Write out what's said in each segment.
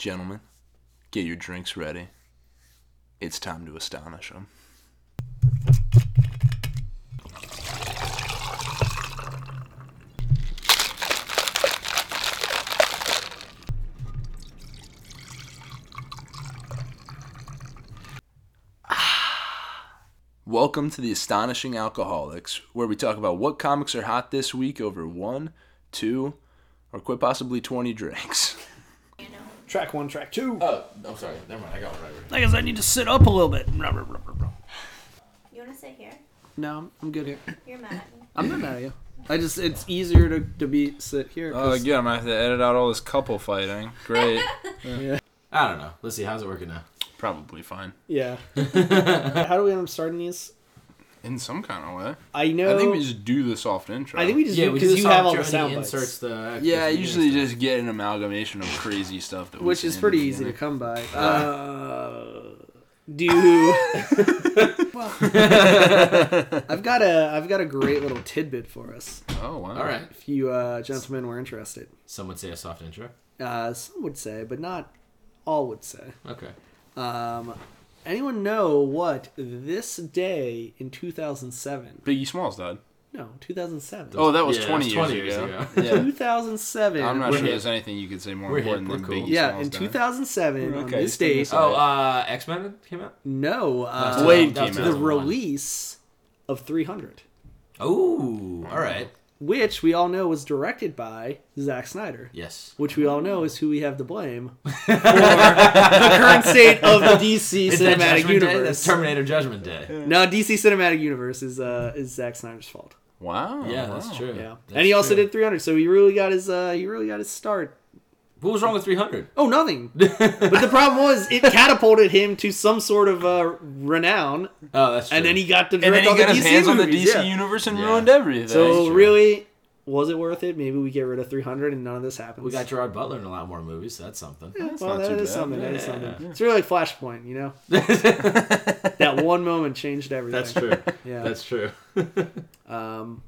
Gentlemen, get your drinks ready. It's time to astonish them. Ah. Welcome to the Astonishing Alcoholics, where we talk about what comics are hot this week over one, two, or quite possibly 20 drinks. Track one, track two. Oh, I'm sorry. Never mind. I got one right. Here. I guess I need to sit up a little bit. You want to sit here? No, I'm- I'm good here. You're mad. I'm not mad at you. I just it's easier to, to be sit here. Oh, 'cause- yeah, I'm gonna have to edit out all this couple fighting. Great. yeah. I don't know. Let's see. How's it working now? Probably fine. yeah. How do we end up starting these? In some kind of way. I know. I think we just do the soft intro. I think we just yeah, do we because you have all the sound he bites, inserts the. Yeah, I the usually stuff. just get an amalgamation of crazy stuff that which is pretty easy to come by. Uh, do I've got a I've got a great little tidbit for us. Oh wow. All right. If you uh, gentlemen were interested, Some would say a soft intro. uh, some would say, but not all would say. Okay. Um, anyone know what this day in 2007? Biggie Smalls died. No, 2007. Oh, that was Yeah, 20, that's years, 20 years ago. ago. Yeah. 2007. I'm not We're sure hip. there's anything you could say more We're hip, important we're than cool. Biggie yeah, Smalls in died. 2007 on Okay, this stick date. this Oh, uh, X Men came out. No, uh, Blade That was came the out. 2001. release of 300, Oh, all right. Which we all know was directed by Zack Snyder. Yes. Which we all know is who we have to blame for the current state of the DC Is that cinematic Judgment Day? universe. That's Terminator Judgment Day. no, DC cinematic universe is uh is Zack Snyder's fault. Wow. Yeah, wow. that's true. Yeah, That's and he also true. did 300, so he really got his uh he really got his start. What was wrong with 300? Oh, nothing. but the problem was it catapulted him to some sort of uh, renown, Oh, that's true. and then he got to And direct then he all got the his DC hands on the DC yeah. universe and Yeah. ruined everything. So true. really, was it worth it? Maybe we get rid of 300 and none of this happens. we got Gerard Butler in a lot more movies. So that's something. That's well, not that too is bad. something. That is Yeah. something. It's really like Flashpoint, you know. that one moment changed everything. That's true. Yeah. That's true. Um,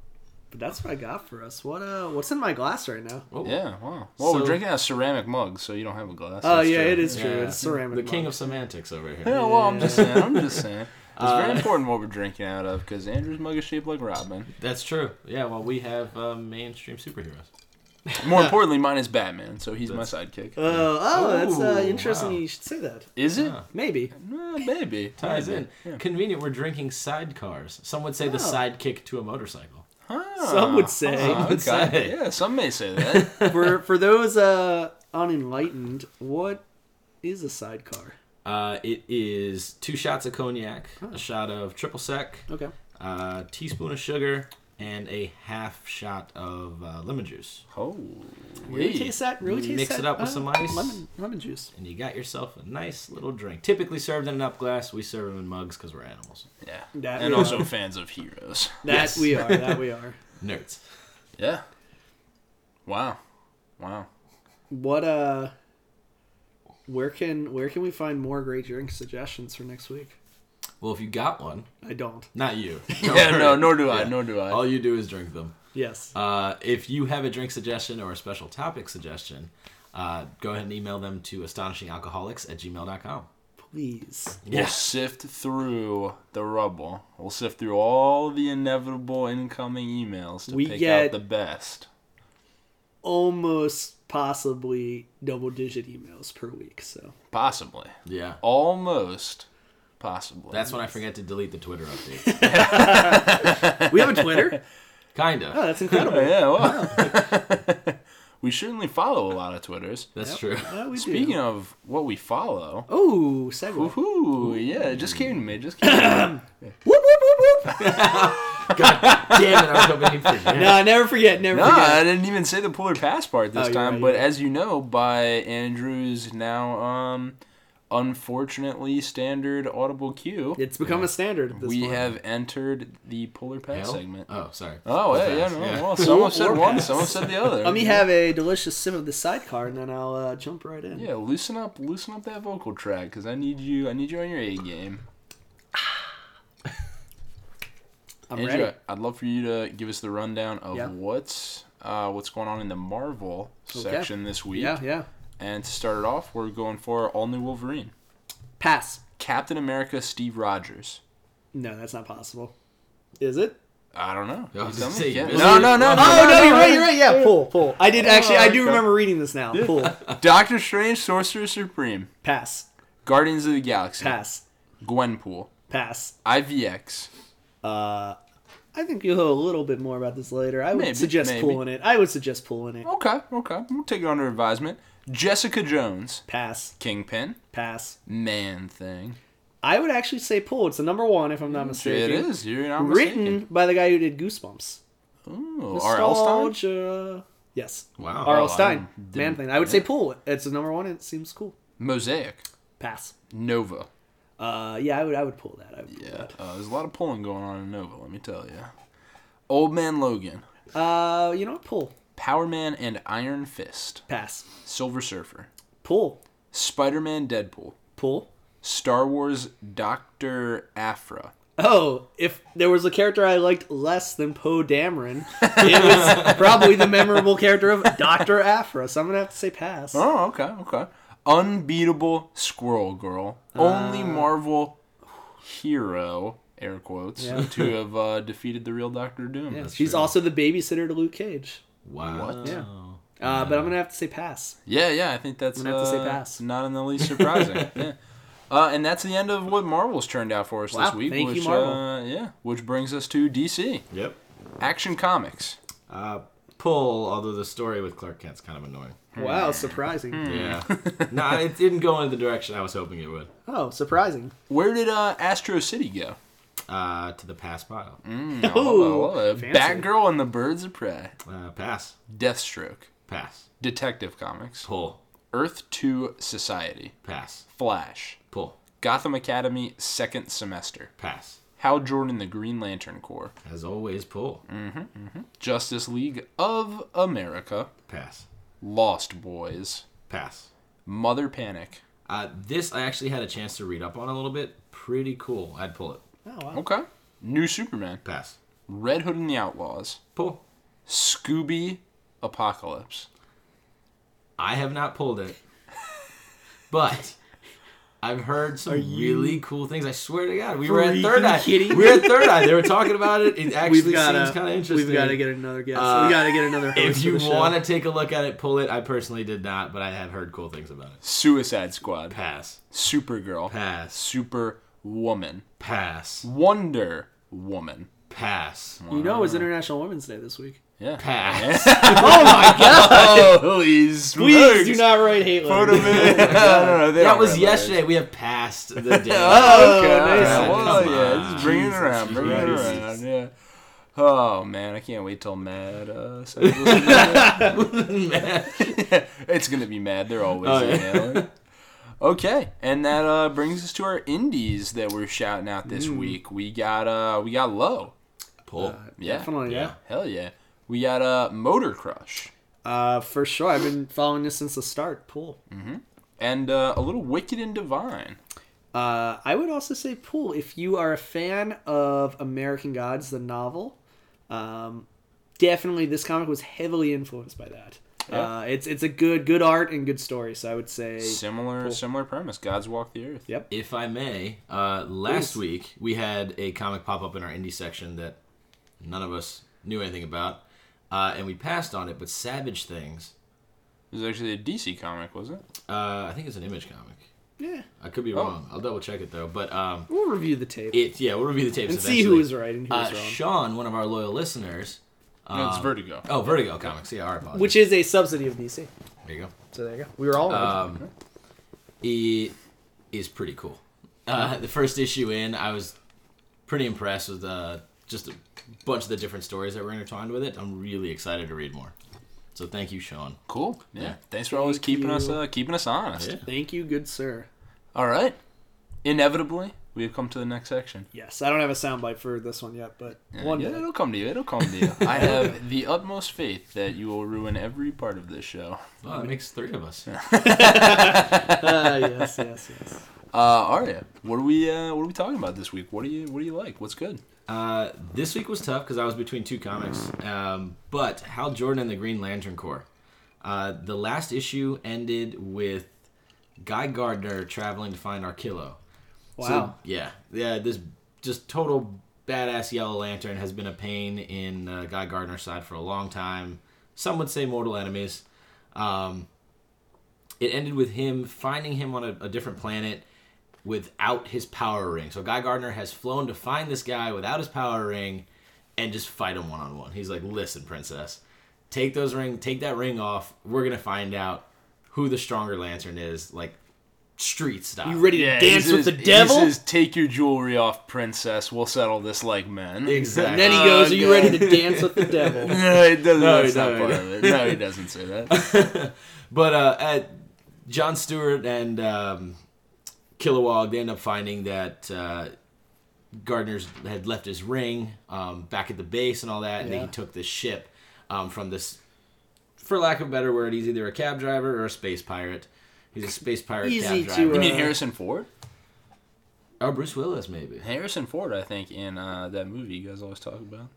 but that's what I got for us. What uh, what's in my glass right now? Oh, Yeah, wow. Well, So- we're drinking a ceramic mug, so you don't have a glass. Oh That's yeah, true. it is true. Yeah. It's ceramic. The king of semantics over here. Yeah, well, I'm just saying. I'm just saying. It's Uh, very important what we're drinking out of because Andrew's mug is shaped like Robin. That's true. Yeah, well, we have um, mainstream superheroes. More importantly, mine is Batman, so he's my sidekick. Uh, oh, that's uh, interesting. wow. You should say that. is it? Ah. Maybe. Uh, maybe. Ties Maybe. in. Yeah. Convenient. We're drinking sidecars. Some would say the Oh. sidekick to a motorcycle. Ah, Some would say. ah, Some would okay. say. Yeah, some may say that. for for those uh unenlightened, what is a sidecar? Uh, it is two shots of cognac, a shot of triple sec, Okay. a teaspoon of sugar, and a half shot of uh, lemon juice. oh, Really taste that? Really taste Mix that, it up with uh, some ice. Lemon lemon juice. And you got yourself a nice little drink. Typically served in an up glass. We serve them in mugs because we're animals. Yeah. That and also are. fans of heroes. That Yes. we are. That we are. Nerds. Yeah. Wow. Wow. What uh where can where can we find more great drink suggestions for next week? Well, if you got one, I don't. not you. Yeah, no, nor do I. Yeah. Nor do I. All you do is drink them. Yes. Uh, if you have a drink suggestion or a special topic suggestion, uh, go ahead and email them to astonishingalcoholics at gmail.com. Please. We'll sift through the rubble. We'll sift through all the inevitable incoming emails to We pick get- out the best. Almost possibly double digit emails per week. So Possibly. Yeah. Almost. Possibly. That's when I forget to delete the Twitter updates. we have a Twitter. Kinda. Oh, that's incredible. yeah, well. we certainly follow a lot of Twitters. That's true. Yeah, we Speaking do. of what we follow, Oh, segue. woohoo, yeah, it just came to me. Just came to me. Whoop, whoop, whoop, whoop. God damn it, I was hoping he'd forget. no, never forget, never forget. No, I didn't even say the polar pass part this Oh, time. right, but right. as you know, by Andrew's now um, unfortunately standard audible cue, It's become a standard at this we point. have entered the polar pass Hail? segment. Oh, sorry. Oh, yeah, yeah, Fast, no. Well, someone Or said one, pass. someone said the other. Let me have a delicious sip of the sidecar, and then I'll uh, jump right in. Yeah, loosen up, loosen up that vocal track, because I need you. I need you on your A game. I'm Andrew, ready. I'd love for you to give us the rundown of Yeah. what's uh, what's going on in the Marvel Okay. section this week. Yeah, yeah. And to start it off, we're going for all new Wolverine. Pass. Captain America Steve Rogers. No, that's not possible. Is it? I don't know. I You tell me. say, Yeah. No, no, no, no. Oh no, no, you're right. You're right. Yeah, pull, pull. I did actually. I do remember reading this now. Pull. Doctor Strange, Sorcerer Supreme. Pass. Guardians of the Galaxy. Pass. Gwenpool. Pass. IVX. Uh, I think you'll know a little bit more about this later. I would Maybe, suggest maybe. pulling it. I would suggest pulling it. Okay, okay. We'll take it under advisement. Jessica Jones. Pass. Kingpin. Pass. Man Thing. I would actually say pull. It's the number one, if I'm not mistaken. It is. You're not Written mistaken. by the guy who did Goosebumps. Ooh, R.L. Stine? Yes. Wow. R.L. Stine. didn't- Man thing. I would say pull. It's the number one. It seems cool. Mosaic. Pass. Nova. Uh, yeah, I would. I would pull that. I would pull Yeah, that. uh, there's a lot of pulling going on in Nova, let me tell you. Old Man Logan. Uh, you know what? Pull. Power Man and Iron Fist. Pass. Silver Surfer. Pull. Spider Man Deadpool. Pull. Star Wars Dr. Aphra. Oh, if there was a character I liked less than Poe Dameron, it was probably the memorable character of Doctor Aphra. So I'm gonna have to say pass. Oh, okay, okay. Unbeatable Squirrel Girl. Only Marvel hero, air quotes, Yeah. to have uh, defeated the real Doctor Doom. Yeah, she's also the babysitter to Luke Cage. Wow. What? Yeah. Uh, but I'm gonna have to say pass. Yeah, yeah, I think that's I'm gonna have to say uh, pass. not in the least surprising. yeah. Uh, and that's the end of what Marvel's turned out for us Wow, this week. thank you, which, Marvel. Uh, yeah, which brings us to DC Yep. Action Comics. Uh, pull, although the story with Clark Kent's kind of annoying. Wow, surprising. Yeah. no, it didn't go in the direction I was hoping it would. Oh, surprising. Where did uh, Astro City go? Uh, to the pass pile. Mm, oh. Batgirl and the Birds of Prey. Uh, pass. Deathstroke. Pass. Detective Comics. Pull. Earth 2 Society. Pass. Flash. Pull. Gotham Academy second semester. Pass. Hal Jordan the Green Lantern Corps. As always, pull. Justice League of America. Pass. Lost Boys. Pass. Mother Panic. Uh, this I actually had a chance to read up on a little bit. Pretty cool. I'd pull it. Oh wow. Okay. New Superman. Pass. Red Hood and the Outlaws. Pull. Scooby Apocalypse. I have not pulled it, but I've heard some really cool things. I swear to God, we were at Third Eye. kidding We were at Third Eye. They were talking about it. It actually We've got seems kind of interesting. We've got to get another guest. Uh, we got to get another. Host If you for the show. want to take a look at it, pull it. I personally did not, but I have heard cool things about it. Suicide Squad. Pass. Supergirl. Pass. Superwoman. Pass. Wonder Woman. Pass. you know, it was International Women's Day this week. Yeah. Pass. Oh my God! Holy Please do not write hate Put letters. that don't was write yesterday. We have passed the day. Oh, okay. Oh, nice. Yeah, well, Come yeah, on. just bring it around. Bring it around. Yeah. Oh man, I can't wait till Mad. Uh, says this. it's gonna be Mad. They're always Oh, yeah. Emailing. Okay, and that uh, brings us to our indies that we're shouting out this Mm. week. We got uh, we got Low. Pull. Yeah, Definitely, yeah. hell yeah. We got uh, Motor Crush Uh, for sure. I've been following this since the start. Pool. and uh, a little Wicked and Divine. Uh, I would also say pool. If you are a fan of American Gods, the novel, um, definitely this comic was heavily influenced by that. Yeah. Uh, it's it's a good good art and good story. So I would say Similar Cool. similar premise. Gods walk the earth. Yep. If I may, uh, last Please. week we had a comic pop up in our indie section that none of us knew anything about, uh, and we passed on it. But Savage Things, It was actually a DC comic, wasn't it? uh, I think it's an image comic. Yeah. I could be Oh. wrong. I'll double check it though. But um, We'll review the tape it yeah, we'll review the tapes and see eventually. who was right and who Uh, was wrong. Sean, one of our loyal listeners. No, it's um, Vertigo. Oh, Vertigo Comics. Yeah, our apologies. Which is a subsidy of DC. there you go. So there you go. We were all. Um, it is pretty cool. Uh, the first issue in, I was pretty impressed with uh, just a bunch of the different stories that were intertwined with it. I'm really excited to read more. So thank you, Sean. Cool. Yeah. Yeah. Thanks for always Thank keeping us uh, keeping us honest. Yeah. Thank you, good sir. All right. Inevitably, we have come to the next section. Yes, I don't have a soundbite for this one yet, but one yeah, day. it'll come to you. It'll come to you. I have the utmost faith that you will ruin every part of this show. Well, that makes three of us. Ah, yes, yes, yes. Uh, Arya, what are we uh, what are we talking about this week? What do you what do you like? What's good? Uh, this week was tough because I was between two comics. Um, but Hal Jordan and the Green Lantern Corps. Uh, the last issue ended with Guy Gardner traveling to find Arkillo. Wow. So, yeah, yeah. This just total badass Yellow Lantern has been a pain in uh, Guy Gardner's side for a long time. Some would say mortal enemies. Um, it ended with him finding him on a, a different planet without his power ring. So Guy Gardner has flown to find this guy without his power ring and just fight him one on one. He's like, "Listen, princess, take those ring, take that ring off. We're gonna find out who the stronger lantern is, like street style." you ready to Yeah, dance with says- the devil? He says, "Take your jewelry off, princess. We'll settle this like men." Exactly. and then he goes, "Are you God. ready to dance with the devil?" No, it doesn't. No, that's no, not part of it. No, he doesn't say that. But uh, at John Stewart and um, Kilowog, they end up finding that uh, Gardner's had left his ring um, back at the base and all that, and then Yeah. he took this ship um, from this, for lack of a better word, he's either a cab driver or a space pirate. He's a space pirate Easy cab to, driver. You mean Uh, Harrison Ford? oh, Bruce Willis, maybe. Harrison Ford, I think, in uh, that movie you guys always talk about.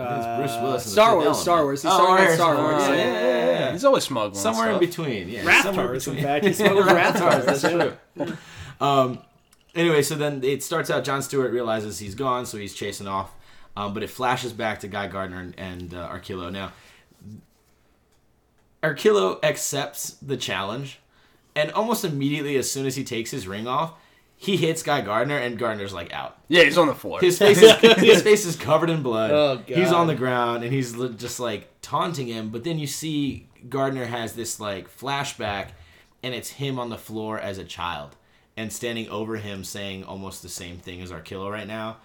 Uh, Bruce Willis in the Star Wars. Star Wars. He's Oh, talking about Star Wars. Yeah, yeah. yeah, yeah, yeah. He's always smuggling Somewhere in between, yeah. somewhere Rathtars, in fact. He smuggled Rathtars. That's That's true. Um, anyway, so then it starts out. John Stewart realizes he's gone, so he's chasing off. Um, but it flashes back to Guy Gardner and, and uh, Arkillo. Now, Arkillo accepts the challenge, and almost immediately, as soon as he takes his ring off, he hits Guy Gardner, and Gardner's like out. Yeah, he's on the floor. His face is his face is covered in blood. Oh, God. He's on the ground and he's just like taunting him. But then you see Gardner has this like flashback, and it's him on the floor as a child, and standing over him saying almost the same thing as Arkillo right now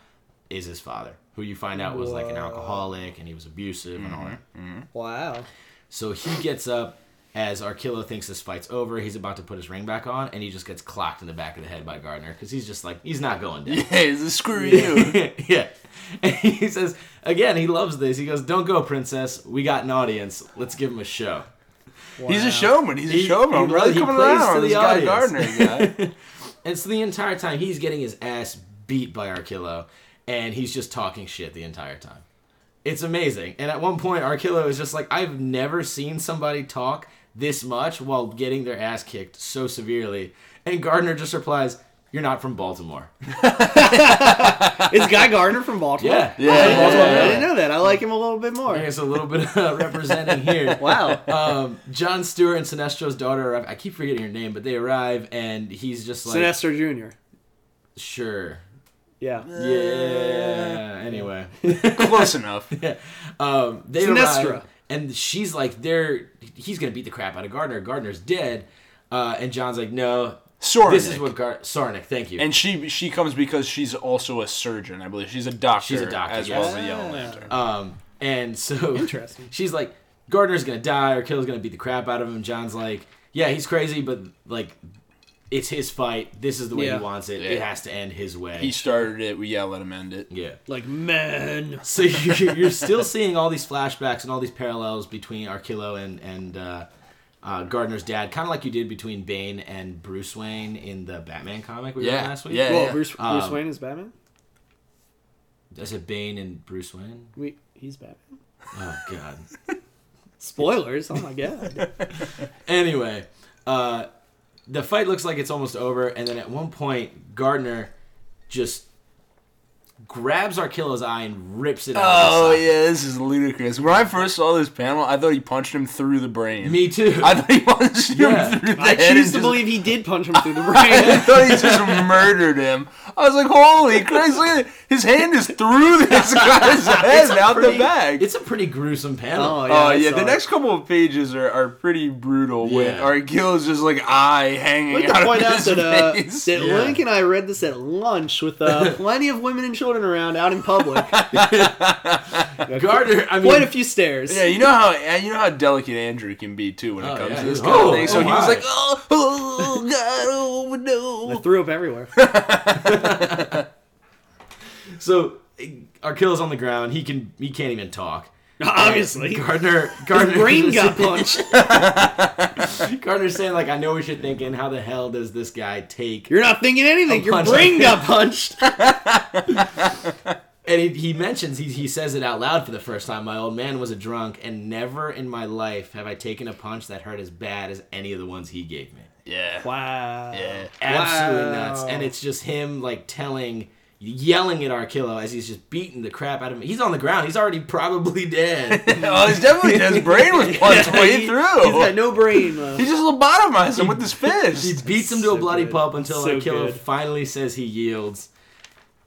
is his father, who you find out was like an alcoholic and he was abusive and all mm-hmm, that. Mm-hmm. Wow. So he gets up as Arkillo thinks this fight's over. He's about to put his ring back on, and he just gets clocked in the back of the head by Gardner because he's just like he's not going down. yeah, he's a screw you. yeah. And he says, again, he loves this. He goes, Don't go, princess. We got an audience. Let's give him a show. He's a showman. He's a showman. he I'm really he coming plays around to the this guy audience. Gardner guy. And so the entire time, he's getting his ass beat by Arkillo, and he's just talking shit the entire time. It's amazing. And at one point, Arkillo is just like, I've never seen somebody talk this much while getting their ass kicked so severely. And Gardner just replies, You're not from Baltimore. Is Guy Gardner from Baltimore? Yeah. Yeah, I yeah, didn't, yeah, I didn't know that. I like him a little bit more. There's a little bit of representing here. Wow. um, John Stewart and Sinestro's daughter arrive. I keep forgetting her name, but they arrive and he's just like, Sinestro Jr. sure, Yeah. yeah. Anyway, Close enough. um, they Sinestra. arrive and she's like, they're he's gonna beat the crap out of Gardner. Gardner's dead, uh, and John's like, no, Sornick. this is what Gar- Sarnik. Thank you. And she she comes because she's also a surgeon, I believe. She's a doctor. She's a doctor, as yes. well as a Yellow Lantern. Um, and so Interesting. She's like, Gardner's gonna die or Kill's gonna beat the crap out of him. John's like, yeah, he's crazy, but like, it's his fight. This is the way Yeah. he wants it. Yeah. It has to end his way. he started it. We yeah, let him end it. yeah. Like man, So you're, you're still seeing all these flashbacks and all these parallels between Arkillo and and uh, uh, Gardner's dad, kind of like you did between Bane and Bruce Wayne in the Batman comic we read Yeah, last week. yeah. Well, Bruce, Bruce Um, Wayne is Batman. I said Bane and Bruce Wayne. We, he's Batman. Oh God. Spoilers. Oh my god. Anyway, uh, the fight looks like it's almost over, and then at one point, Gardner just grabs Arkillo's eye and rips it out. Oh yeah, this is ludicrous. When I first saw this panel, I thought he punched him through the brain. Me too. I thought he punched Yeah. him through the I head. and choose to just- believe he did punch him through the brain. I thought he just murdered him. I was like, holy Christ, look at it. His hand is through this guy's head, It's a out pretty- the back. It's a pretty gruesome panel. Oh, Oh I yeah, saw the it. next couple of pages are, are pretty brutal. When Yeah. Arkill's just like eye hanging I'd like out to point out his that, uh, that Yeah. Link and I read this at lunch with uh, plenty of women and children around out in public. Gardner, I mean, Quite a few stairs. Yeah, you know how you know how delicate Andrew can be too when it Oh, comes yeah, to this he's- kind of oh, thing. So oh he was my. like, oh, oh God, oh I no. threw up everywhere. so Arkillo's on the ground. He can he can't even talk. Obviously. Gardner, His Gardner, brain got punched. Gardner's saying like, I know what you're thinking. How the hell does this guy take? You're not thinking anything. Your punch brain got punched. And he, he mentions, he, he says it out loud for the first time. My old man was a drunk, and never in my life have I taken a punch that hurt as bad as any of the ones he gave me. Yeah. Wow. Yeah. Absolutely Wow. nuts. And it's just him, like, telling, yelling at Arkillo as he's just beating the crap out of him. He's on the ground. He's already probably dead. oh, he's definitely dead. his brain was punched way He- through. He's got no brain left. He just lobotomized him with his fist. he beats him to a bloody good. pulp until So Arkillo good. finally says he yields.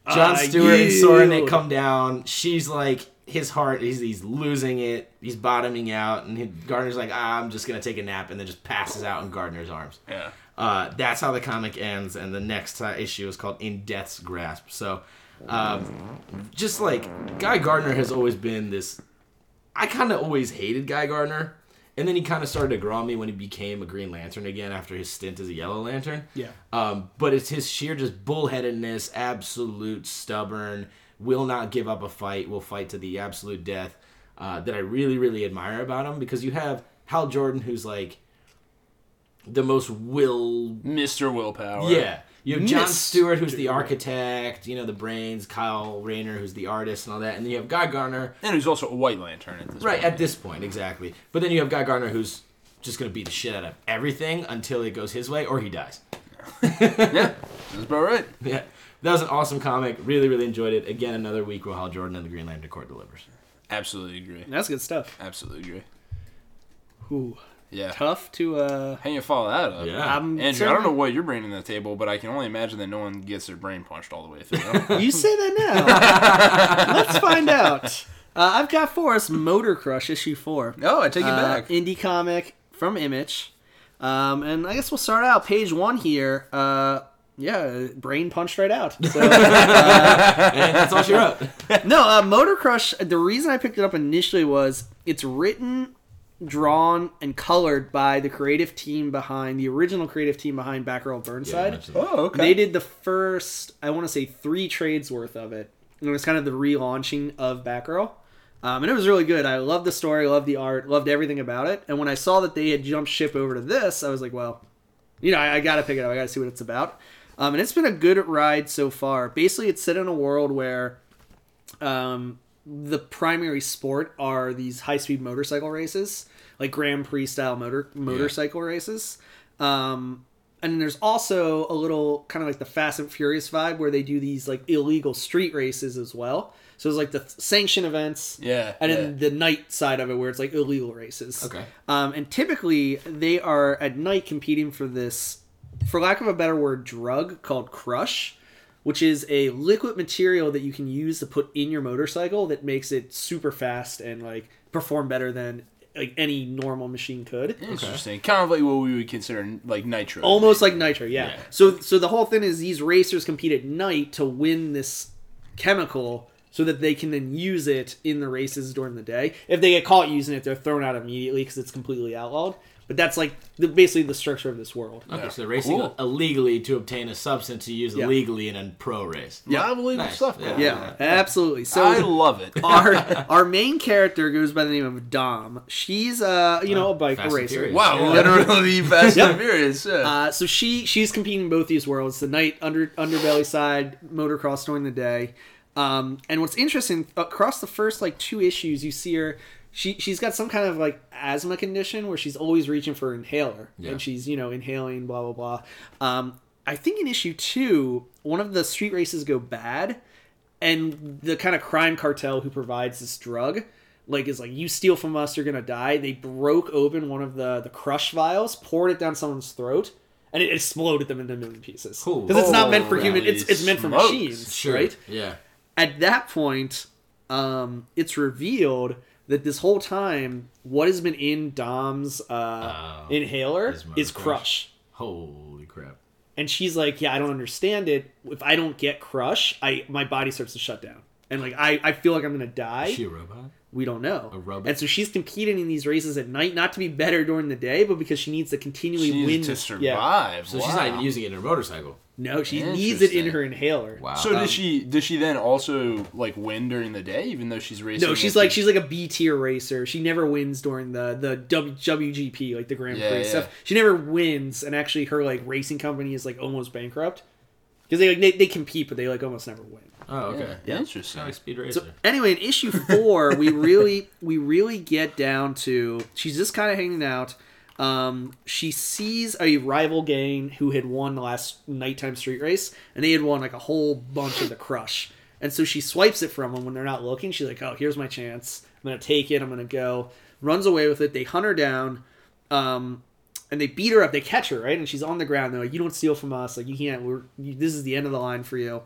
John I Stewart and Soren yield. come down. She's like, his heart, he's, he's losing it. He's bottoming out. And he, Gardner's like, ah, I'm just going to take a nap. And then just passes out in Gardner's arms. yeah. Uh, that's how the comic ends. And the next uh, issue is called In Death's Grasp. So, um, just like, Guy Gardner has always been this. I kind of always hated Guy Gardner. And then he kind of started to grow on me when he became a Green Lantern again after his stint as a Yellow Lantern. Yeah. Um, but it's his sheer just bullheadedness, absolute stubborn, will not give up a fight, will fight to the absolute death. Uh, that I really, really admire about him because you have Hal Jordan, who's like the most will. Mr. Willpower. Yeah. You have John Mr. Stewart, who's the architect, you know, the brains, Kyle Rayner, who's the artist, and all that. And then you have Guy Garner, And who's also a White Lantern at this Right, point. at this point, exactly. But then you have Guy Garner, who's just going to beat the shit out of everything until it goes his way or he dies. yeah. That's about right. Yeah. That was an awesome comic. Really, really enjoyed it. Again, another week where Hal Jordan and the Green Lantern Corps delivers. Absolutely agree. That's good stuff. Absolutely agree. Ooh, Yeah. tough to uh. How you follow that up? Yeah. I'm Andrew, I don't know what you're bringing to the table, but I can only imagine that no one gets their brain punched all the way through. You say that now. Let's find out. Uh, I've got for us Motor Crush issue four. no, I take it Uh, back. indie comic from Image. Um, and I guess we'll start out page one here. Uh, yeah, brain punched right out. So, and that's all she wrote. no, uh, Motor Crush. The reason I picked it up initially was it's written, drawn, and colored by the creative team behind the original creative team behind Batgirl Burnside. oh, okay. They did the first, I want to say, three trades worth of it. And it was kind of the relaunching of Batgirl. Um, and it was really good. I loved the story, loved the art, loved everything about it. And when I saw that they had jumped ship over to this, I was like, well, you know, I, I got to pick it up. I got to see what it's about. Um, and it's been a good ride so far. Basically, it's set in a world where um, the primary sport are these high speed motorcycle races, like Grand Prix style motor motorcycle races. Um, and then there's also a little kind of like the Fast and Furious vibe where they do these like illegal street races as well. So it's like the sanction events, Yeah, and yeah. then the night side of it where it's like illegal races. Okay. Um, and typically they are at night competing for this, for lack of a better word, drug called Crush, which is a liquid material that you can use to put in your motorcycle that makes it super fast and like perform better than like any normal machine could. Interesting. Kind of like what we would consider like nitro. Almost like nitro, yeah. Yeah. So so the whole thing is these racers compete at night to win this chemical so that they can then use it in the races during the day. If they get caught using it, they're thrown out immediately because it's completely outlawed. But that's like the, basically the structure of this world. Okay, Yeah. so they're racing Cool. illegally to obtain a substance to use Yeah. illegally in a pro race. Yeah, I believe Nice. stuff. Yeah. going on. Yeah, absolutely. So I love it. our our main character goes by the name of Dom. She's uh you know a bike Fast and racer. Furious. Wow, Yeah. literally Fast Yeah. and Furious. Yeah. Uh, so she she's competing in both these worlds, the night under underbelly side, motocross during the day. Um, and what's interesting across the first like two issues, you see her. She she's got some kind of like asthma condition where she's always reaching for an inhaler, Yeah. and she's you know inhaling blah blah blah. Um, I think in issue two, one of the street races go bad, and the kind of crime cartel who provides this drug like is like you steal from us you're gonna die they broke open one of the the crush vials poured it down someone's throat and it exploded them into a million pieces Cool. because it's not meant for human it's it's meant for smokes. machines Sure. right Yeah. at that point um it's revealed that this whole time what has been in dom's uh Oh. inhaler is crush. crush Holy crap. and she's like yeah i don't understand it if i don't get crush i my body starts to shut down and like i i feel like i'm gonna die Is she a robot? we don't know A robot? and so she's competing in these races at night not to be better during the day but because she needs to continually she win to survive. yeah. So she's not even using it in her motorcycle. No she needs it in her inhaler Wow. So Um, does she? Does she then also like win during the day, even though she's racing? no she's like the- she's like a b tier racer she never wins during the the w, wgp like the grand Yeah, prix yeah. stuff she never wins and actually her like racing company is like almost bankrupt because they like they, they compete but they like almost never win Oh, okay. Yeah. Interesting. Kind of like Speed Racer. So anyway, in issue four, we really we really get down to she's just kind of hanging out. Um, she sees a rival gang who had won the last nighttime street race, and they had won like a whole bunch of the crush. And so she swipes it from them when they're not looking. She's like, "Oh, here's my chance. I'm gonna take it. I'm gonna go." Runs away with it. They hunt her down, um, and they beat her up. They catch her right, and she's on the ground. They're like, "You don't steal from us. Like you can't. We're you, this is the end of the line for you."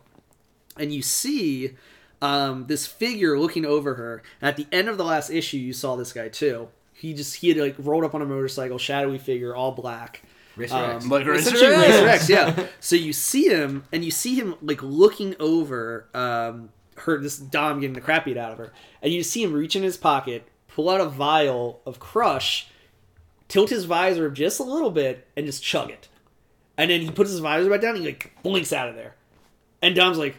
and you see um, this figure looking over her. At the end of the last issue, you saw this guy too. He just he had like rolled up on a motorcycle, shadowy figure, all black. Racer Um, X. Like Racer essentially X. Racer X, yeah. So you see him, and you see him like looking over um, her, this Dom getting the crap beat out of her, and you see him reach in his pocket, pull out a vial of Crush, tilt his visor just a little bit, and just chug it. And then he puts his visor back down, and he like blinks out of there. And Dom's like,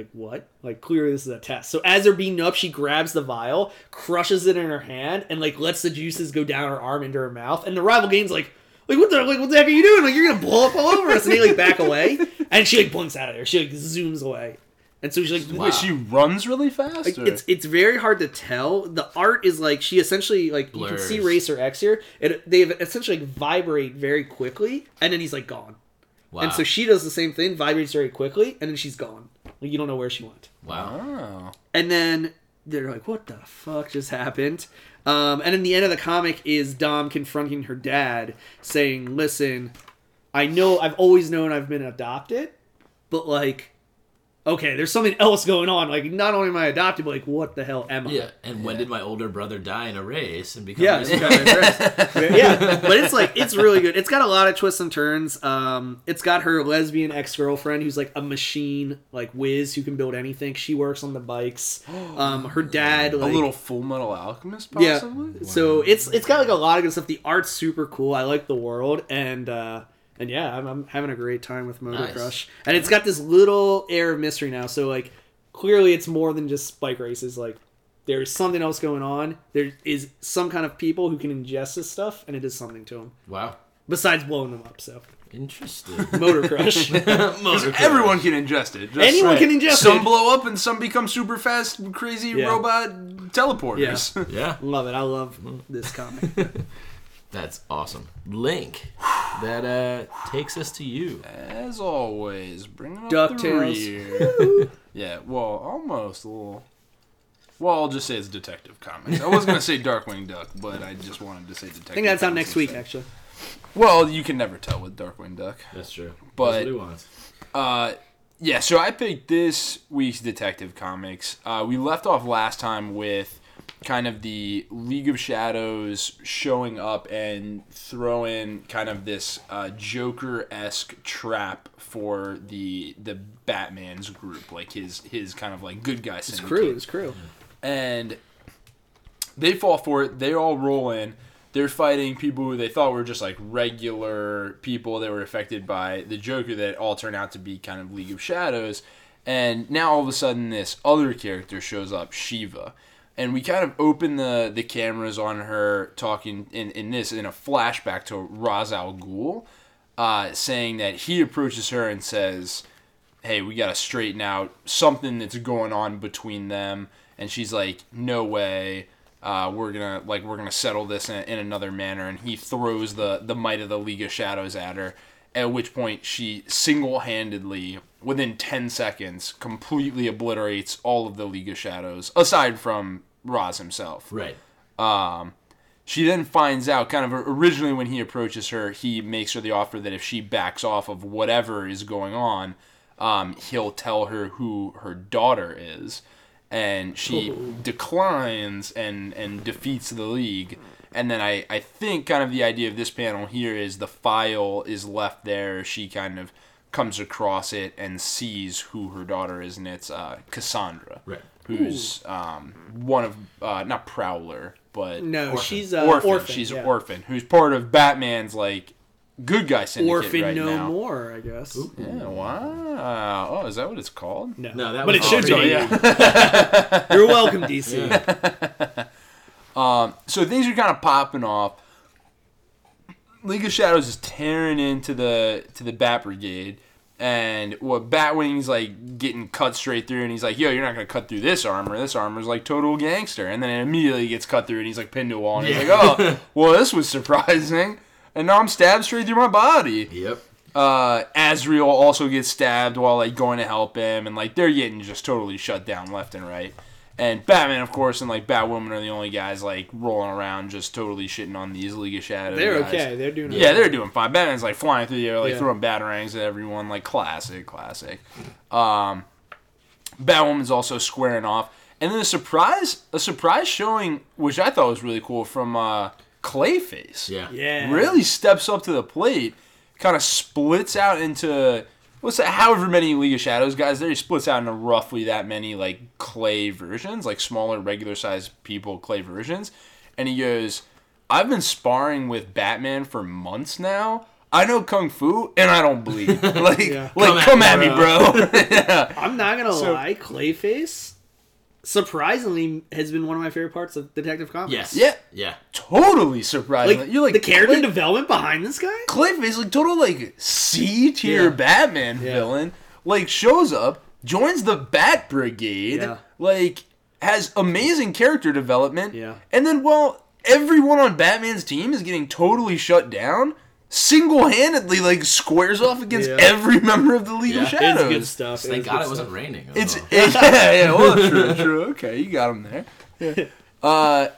like what? Like clearly this is a test. So as they're beating up, she grabs the vial, crushes it in her hand, and like lets the juices go down her arm into her mouth. And the rival game's like, like what the like what the heck are you doing? Like you're gonna blow up all over us. And they like back away, and she like blinks out of there. She like zooms away, and so she's like, Wait, she runs really fast? like, it's it's very hard to tell. The art is like she essentially like you can see Racer X here. It they essentially like, vibrate very quickly, and then he's like gone. Wow. And so she does the same thing, vibrates very quickly, and then she's gone. Like you don't know where she went. wow. And then they're like, "What the fuck just happened?" Um, and then the end of the comic is Dom confronting her dad, saying, "Listen, I know I've always known I've been adopted, but like, okay, there's something else going on. Like, not only am I adopted, but like, what the hell am I?" Yeah. And when did my older brother die in a race and become? Yeah, a it's got it right. yeah, but it's like it's really good. It's got a lot of twists and turns. Um, it's got her lesbian ex girlfriend who's like a machine, like whiz who can build anything. She works on the bikes. Um, her dad, A little Full Metal Alchemist, yeah. possibly? So it's it's got like a lot of good stuff. The art's super cool. I like the world and. uh and yeah, I'm, I'm having a great time with Motor Nice. Crush, and it's got this little air of mystery now. So like, clearly, it's more than just bike races. Like, there's something else going on. There is some kind of people who can ingest this stuff, and it does something to them Wow. besides blowing them up. So Interesting. Motor Crush. Motor Everyone can ingest it. Just Anyone can ingest some it. Some blow up and some become super fast, crazy Yeah. robot teleporters. Yeah. love it. I love mm. this comic. That's awesome. Link. That uh takes us to you. As always, bringing up DuckTales. the rear. yeah, well, almost a little. Well, I'll just say it's Detective Comics. I was gonna say Darkwing Duck, but I just wanted to say Detective. I think that's out next week, instead. actually. Well, you can never tell with Darkwing Duck. That's true. But- That's what he wants. Uh, yeah, so I picked this week's Detective Comics. Uh, we left off last time with kind of the League of Shadows showing up and throwing kind of this uh, Joker esque trap for the the Batman's group, like his his kind of like good guy It's syndicate crew. It's crew. and they fall for it. They all roll in. They're fighting people who they thought were just like regular people that were affected by the Joker that all turn out to be kind of League of Shadows. And now all of a sudden, this other character shows up, Shiva. And we kind of open the, the cameras on her talking in, in this in a flashback to Ra's al Ghul, uh, saying that he approaches her and says, hey, we got to straighten out something that's going on between them. And she's like, no way. Uh, we're gonna like we're gonna settle this in, in another manner. And he throws the the might of the League of Shadows at her. At which point she single handedly, within ten seconds, completely obliterates all of the League of Shadows, aside from Ra's himself. Right. Um, she then finds out, kind of originally when he approaches her, he makes her the offer that if she backs off of whatever is going on, um, he'll tell her who her daughter is. And she declines and, and defeats the league. And then I, I think kind of the idea of this panel here is the file is left there. She kind of comes across it and sees who her daughter is, and it's uh, Cassandra Right. who's um, one of uh, not Prowler, but No, Orphan. she's uh, orphan. orphan. She's yeah. orphan, who's part of Batman's like good guy syndicate Orphan right no now. more, I guess. Yeah, wow. Oh, is that what it's called? No, No, that but was it should awesome. be. yeah. You're welcome, DC. Yeah. So things are kind of popping off. League of Shadows is tearing into the to the Bat Brigade, and what Batwing's like getting cut straight through, and he's like, "Yo, you're not gonna cut through this armor. This armor's like total gangster." And then it immediately gets cut through, and he's like pinned to a wall, and he's like, "Oh, well, this was surprising." And now I'm stabbed straight through my body. Yep. Uh, Azrael also gets stabbed while like going to help him, and like they're getting just totally shut down left and right. And Batman, of course, and like Batwoman are the only guys like rolling around, just totally shitting on these League of Shadows. They're guys. okay. They're doing. Yeah, okay. they're doing fine. Batman's like flying through the air, like Yeah. throwing batarangs at everyone, like classic, classic. Um, Batwoman's also squaring off, and then a surprise, a surprise showing, which I thought was really cool from uh, Clayface. Yeah. Yeah. really steps up to the plate, kind of splits out into what's that? However many League of Shadows guys there, he splits out into roughly that many like clay versions, like smaller, regular sized people clay versions, and he goes, "I've been sparring with Batman for months now." I know kung fu and I don't bleed. Like, Yeah. like Come come, at at me, me, bro. yeah. I'm not gonna So- lie. Clayface, surprisingly, has been one of my favorite parts of Detective Comics. Yes. Yeah. Yeah. Totally surprising. Like, You're like the character Clay- development behind this guy. Cliff is like total like C tier Yeah. Batman Yeah. villain, like shows up, joins the Bat Brigade, Yeah. like has amazing character development, Yeah. and then while everyone on Batman's team is getting totally shut down, single handedly like squares off against Yeah. every member of the League Yeah. of It's Shadows. It's good stuff. Thank It's God good it wasn't stuff. raining. It's Oh. yeah, yeah. Well, true, true. Okay, you got him there. Yeah. Uh,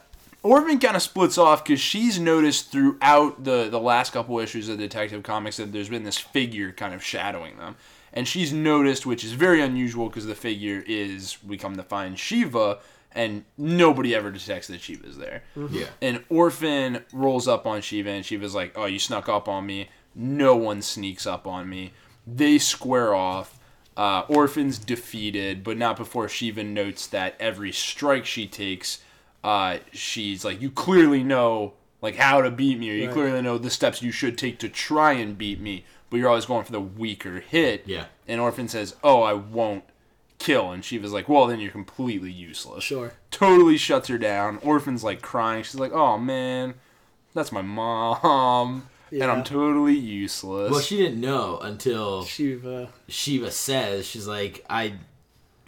Orphan kind of splits off because she's noticed throughout the the last couple issues of Detective Comics that there's been this figure kind of shadowing them, and she's noticed, which is very unusual because the figure is we come to find Shiva, and nobody ever detects that Shiva's there. yeah. And Orphan rolls up on Shiva, and Shiva's like, "Oh, you snuck up on me. No one sneaks up on me." They square off. Uh, Orphan's defeated, but not before Shiva notes that every strike she takes, uh, she's like, "You clearly know like how to beat me, or you Right. clearly know the steps you should take to try and beat me, but you're always going for the weaker hit." Yeah. And Orphan says, "Oh, I won't kill," and Shiva's like, "Well, then you're completely useless." Sure. totally shuts her down. Orphan's like crying. She's like, "Oh man, that's my mom, and I'm totally useless." Well, she didn't know until Shiva. Shiva says, she's like, I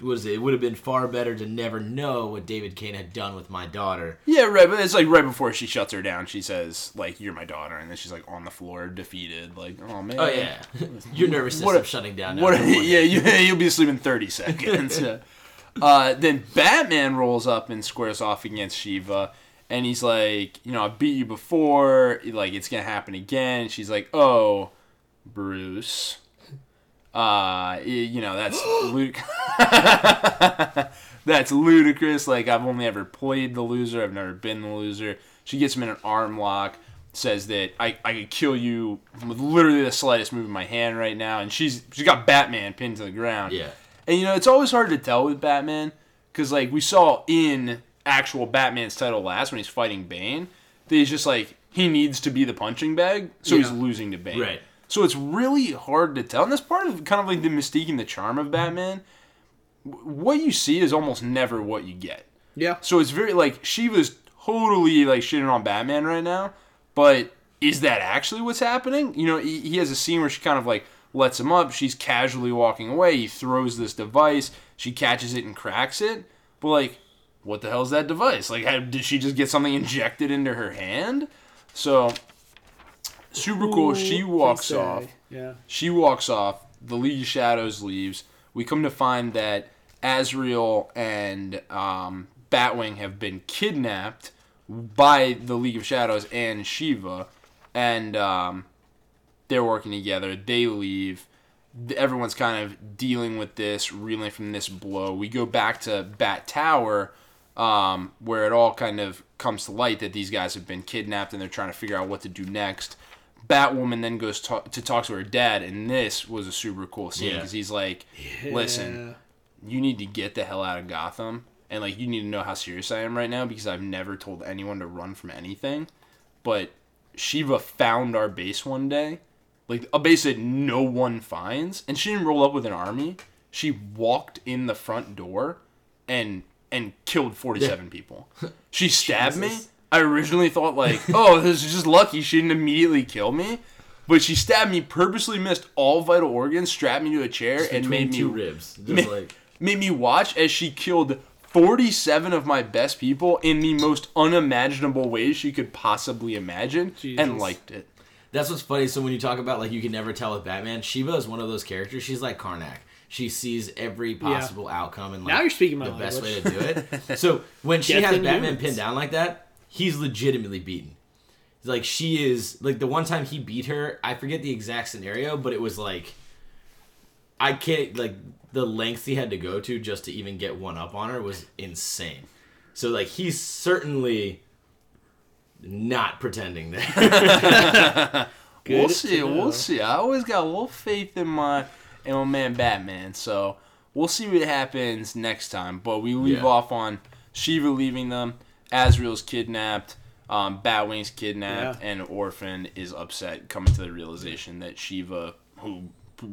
was it would have been far better to never know what David Cain had done with my daughter. yeah, right. But it's like right before she shuts her down, she says, "Like you're my daughter," and then she's like on the floor, defeated. Like, "Oh man." Oh yeah, your nervous system What a- shutting down. now What? one yeah, you, you'll be asleep in 30 seconds. uh, then Batman rolls up and squares off against Shiva, and he's like, you know, I beat you before. Like it's gonna happen again. She's like, oh, Bruce. Uh, you know that's Luke. that's ludicrous. Like I've only ever played the loser. I've never been the loser. She gets him in an arm lock. Says that I, I could kill you with literally the slightest move of my hand right now, and she's she's got Batman pinned to the ground. Yeah. And you know it's always hard to tell with Batman because like we saw in actual Batman's title last when he's fighting Bane, that he's just like he needs to be the punching bag, so he's losing to Bane. Right. So it's really hard to tell, and that's part of kind of like the mystique and the charm of Batman. What you see is almost never what you get. Yeah. So it's very like Shiva's totally like shitting on Batman right now, but is that actually what's happening? You know, he, he has a scene where she kind of like lets him up. She's casually walking away. He throws this device. She catches it and cracks it. But like, what the hell is that device? Like, how, did she just get something injected into her hand? So super cool. She walks off. Yeah. She walks off. The League of Shadows leaves. We come to find that Azrael and um, Batwing have been kidnapped by the League of Shadows and Shiva, and um, they're working together. They leave. Everyone's kind of dealing with this, reeling from this blow. We go back to Bat Tower, um, where it all kind of comes to light that these guys have been kidnapped and they're trying to figure out what to do next. Batwoman then goes to, to talk to her dad, and this was a super cool scene Yeah. because he's like, "Listen, you need to get the hell out of Gotham, and like you need to know how serious I am right now because I've never told anyone to run from anything, but Shiva found our base one day, like a base that no one finds, and she didn't roll up with an army. She walked in the front door, and and killed forty seven people. She stabbed me. Jesus. I originally thought like, oh, this is just lucky she didn't immediately kill me. but she stabbed me, purposely missed all vital organs, strapped me to a chair, and Between made me ribs. Just ma- like made me watch as she killed 47 of my best people in the most unimaginable ways she could possibly imagine, Jesus. and liked it. That's what's funny. So when you talk about like you can never tell with Batman, Shiva is one of those characters. She's like Karnak. She sees every possible outcome and like Now you're speaking my the best way to do it. so when she Get has Batman humans. pinned down like that, he's legitimately beaten. Like she is like the one time he beat her, I forget the exact scenario, but it was like I can't like the lengths he had to go to just to even get one up on her was insane. So like he's certainly not pretending there. we'll see. We'll see. I always got a little faith in my in my man Batman. So we'll see what happens next time. But we leave Yeah. off on Shiva leaving them. Azrael's kidnapped. Um, Batwing's kidnapped, Yeah. and Orphan is upset, coming to the realization that Shiva, who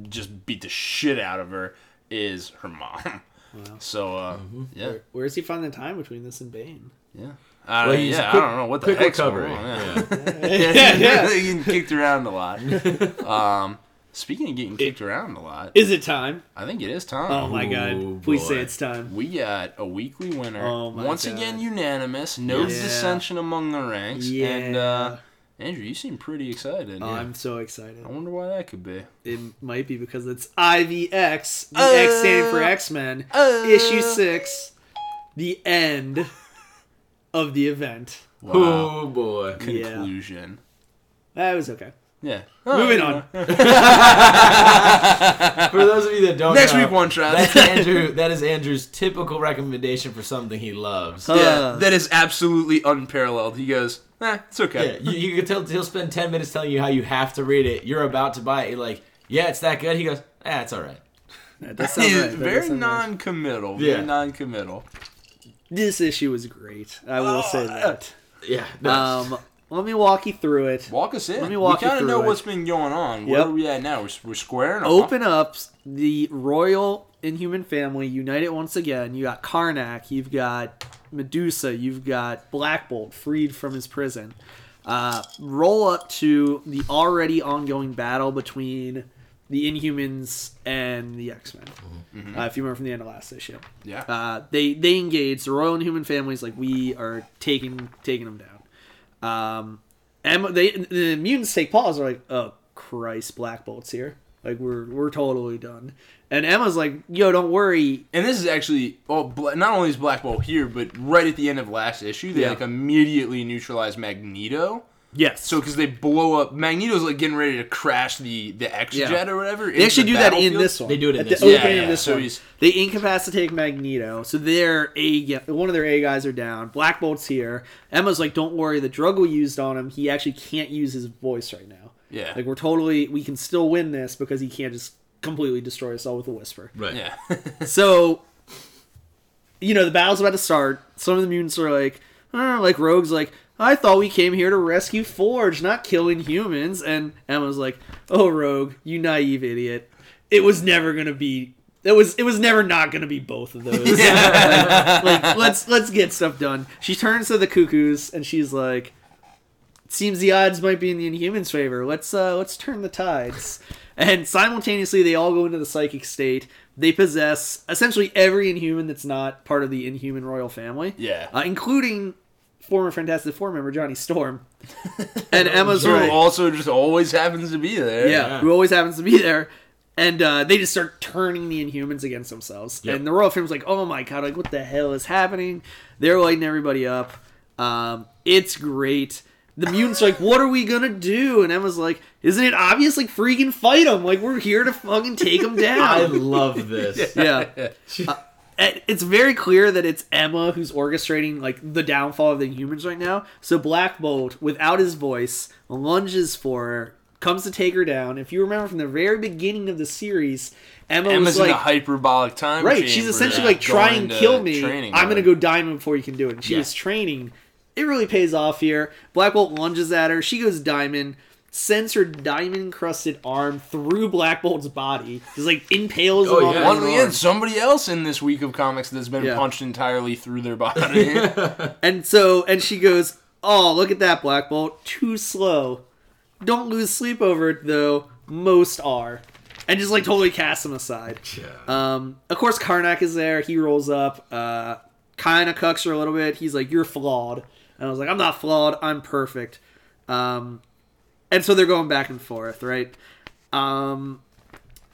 just beat the shit out of her, is her mom. So uh, yeah, Where, where does he find the time between this and Bane? yeah. I, Well, yeah, quick- I don't know what the quick heck's recovery. going on. Yeah. Yeah. yeah, yeah. getting kicked around a lot. Um, speaking of getting kicked around a lot, Is it time? I think it is time. Oh my Ooh, god! Please say it's time. We got a weekly winner. Oh my Once God. again, unanimous. No Yeah. dissension among the ranks. Yeah. And uh, Andrew, you seem pretty excited. Oh, I'm so excited. I wonder why that could be. It might be because it's IVX, the Uh, X standing for X Men, uh. issue six, the end of the event. Wow. Oh boy. Conclusion. That was okay. Yeah. Moving Oh, on. For those of you that don't Next know, week, one shot. That's Andrew. That is Andrew's typical recommendation for something he loves. Uh, yeah, that is absolutely unparalleled. He goes, eh, it's Yeah, okay. you, you can tell he'll spend ten minutes telling you how you have to read it. You're about to buy it. You're like, yeah, it's that good. He goes, ah, it's all right. That does sound right. Very sound non-committal. Yeah. Very non-committal. This issue was great. I will say that. Yeah. no. Um, let me walk you through it. Walk us in. Let me walk we you kind of know it. what's been going on. Where are we at now? We're, we're squaring off. Open up the royal Inhuman family, unite it once again. You got Karnak, you've got Medusa, you've got Black Bolt freed from his prison. Uh, roll up to the already ongoing battle between the Inhumans and the X Men. Uh, if you remember from the end of last issue, Yeah. uh, they they engage the royal Inhuman families like we are taking taking them down. Um, Emma, they the mutants take pause. They're like, oh Christ, Black Bolt's here. Like we're we're totally done. And Emma's like, yo, don't worry. And this is actually well, not only is Black Bolt here, but right at the end of last issue, they Yeah. like immediately neutralize Magneto. Yes. So because they blow up, Magneto's like getting ready to crash the the X Yeah. jet or whatever. they actually do that in this one. They do it in at this the one. opening Yeah, of this so one. he's- They incapacitate Magneto, so their A ga- one of their A guys are down. Black Bolt's here. Emma's like, don't worry, the drug we used on him, he actually can't use his voice right now. Yeah. Like we're totally, we can still win this because he can't just completely destroy us all with a whisper. right. yeah. So, you know, the battle's about to start. Some of the mutants are like, uh, like Rogue's like, I thought we came here to rescue Forge, not killing humans. And Emma's like, Oh, Rogue, you naive idiot. It was never gonna be. It was. It was never not gonna be both of those. like, like, let's let's get stuff done. She turns to the cuckoos and she's like, seems the odds might be in the Inhumans' favor. Let's uh, let's turn the tides. And simultaneously, they all go into the psychic state. They possess essentially every Inhuman that's not part of the Inhuman royal family, yeah. uh, including former Fantastic Four member Johnny Storm. And Emma's Who right. also just always happens to be there. Yeah, Yeah. who always happens to be there. And uh, they just start turning the Inhumans against themselves. Yep. And the Royal Family's like, oh my god, like what the hell is happening? They're lighting everybody up. Um, it's great. The mutants are like, what are we gonna do? And Emma's like, isn't it obvious? Like, freaking fight them! Like, we're here to fucking take them down." I love this. yeah. Uh, it- it's very clear that it's Emma who's orchestrating like the downfall of the humans right now. So Black Bolt, without his voice, lunges for her, comes to take her down. If you remember from the very beginning of the series, Emma Emma's was in like, a hyperbolic time. right, she's essentially uh, like, try and to kill me. training I'm gonna go diamond before you can do it. And she Yeah. was training. It really pays off here. Black Bolt lunges at her. She goes diamond. Sends her diamond encrusted arm through Black Bolt's body. Just like impales Oh, him on yeah. his Once again, somebody else in this week of comics that's been Yeah. punched entirely through their body. And so, and she goes, "Oh, look at that Black Bolt, too slow." don't lose sleep over it though. Most are, and just like totally cast him aside. Yeah. Um, of course, Karnak is there. He rolls up, uh, kind of cucks her a little bit. He's like, "You're flawed," and I was like, "I'm not flawed. I'm perfect." Um, and so they're going back and forth, right? Um,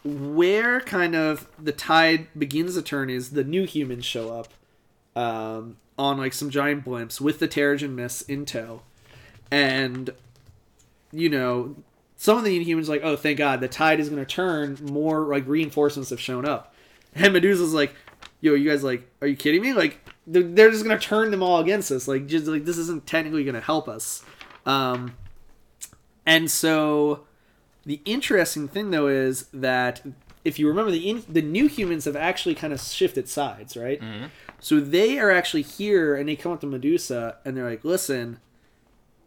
where kind of the tide begins to turn is the new humans show up um, on like some giant blimps with the Terrigen Mist in tow, and you know some of the Inhumans like, oh, thank God, the tide is going to turn. More like reinforcements have shown up, and Medusa's like, yo, you guys like, are you kidding me? Like they're, they're just going to turn them all against us. Like just like this isn't technically going to help us. Um, and so the interesting thing though is that if you remember the in, the new humans have actually kind of shifted sides, right? Mm-hmm. So they are actually here and they come up to Medusa and they're like, "Listen,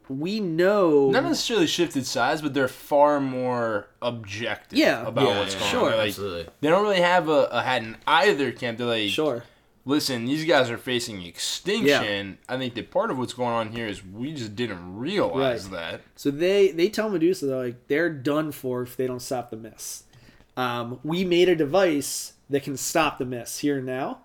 we know Not necessarily shifted sides, but they're far more objective Yeah. about Yeah, what's yeah, going sure. on. They're like, Absolutely. they don't really have a, a hat in either camp. They're like, sure. Listen, these guys are facing extinction. I think that part of what's going on here is we just didn't realize Right. that. So they they tell Medusa they're like they're done for if they don't stop the mist. Um, we made a device that can stop the mist here and now,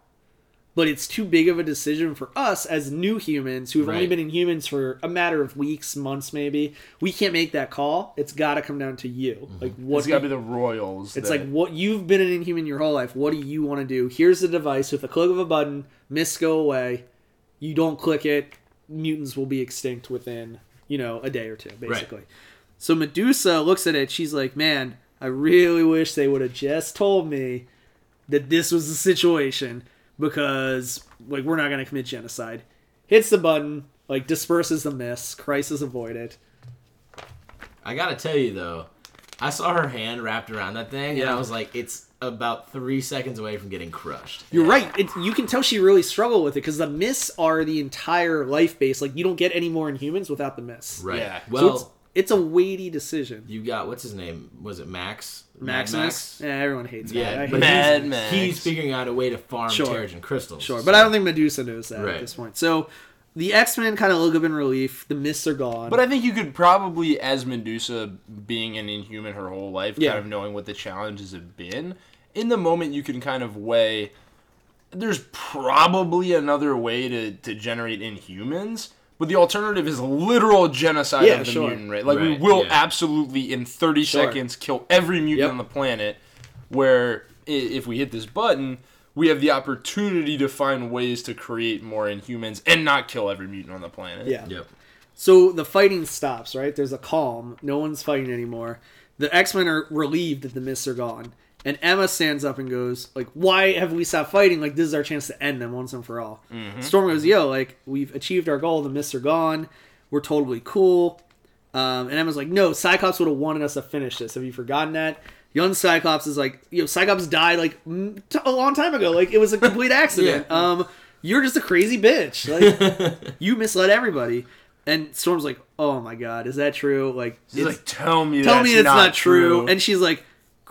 but it's too big of a decision for us as new humans who have only been in humans for a matter of weeks, months, maybe. We can't make that call. It's got to come down to you. Mm-hmm. Like what? It's got to be the royals. It's that- like what you've been an inhuman your whole life. What do you want to do? Here's the device with a click of a button. Mists go away. You don't click it. Mutants will be extinct within you know a day or two, basically. So Medusa looks at it. She's like, "Man, I really wish they would have just told me that this was the situation because like we're not gonna commit genocide." Hits the button, like disperses the mists. Crisis avoided. I gotta tell you though, I saw her hand wrapped around that thing, and I was like, it's about three seconds away from getting crushed. You're right. It, you can tell she really struggled with it because the mists are the entire life base. Like you don't get any more Inhumans without the mists. Right. Yeah. Well, it's, it's a weighty decision. you got what's his name? Was it Max? Mad Maximus. Yeah, everyone hates Yeah, that. Hate but Mad he's, Max. he's figuring out a way to farm Sure. Terrigen crystals. Sure, but I don't think Medusa knows that Right. at this point. So the X Men kind of look up in relief. The mists are gone. But I think you could probably, as Medusa, being an inhuman her whole life, Yeah. kind of knowing what the challenges have been, in the moment you can kind of weigh. There's probably another way to, to generate inhumans, but the alternative is literal genocide Yeah, of the sure. mutant race. Like we will yeah. absolutely in 30 Sure. seconds kill every mutant Yep. on the planet. Where if we hit this button, we have the opportunity to find ways to create more inhumans and not kill every mutant on the planet. yeah. Yep. So the fighting stops. Right? There's a calm. No one's fighting anymore. The X Men are relieved that the mists are gone. And Emma stands up and goes, like, why have we stopped fighting? Like, this is our chance to end them once and for all. Storm goes, yo, like, we've achieved our goal. The mists are gone. We're totally cool. Um, and Emma's like, no, Cyclops would have wanted us to finish this. Have you forgotten that? Young Cyclops is like, you know, Cyclops died like t- a long time ago. Like, it was a complete accident. Yeah. Um, you're just a crazy bitch. Like, you misled everybody. And Storm's like, oh my god, is that true? Like, He's it's- like, tell me tell that's me it's not, not, true. And she's like,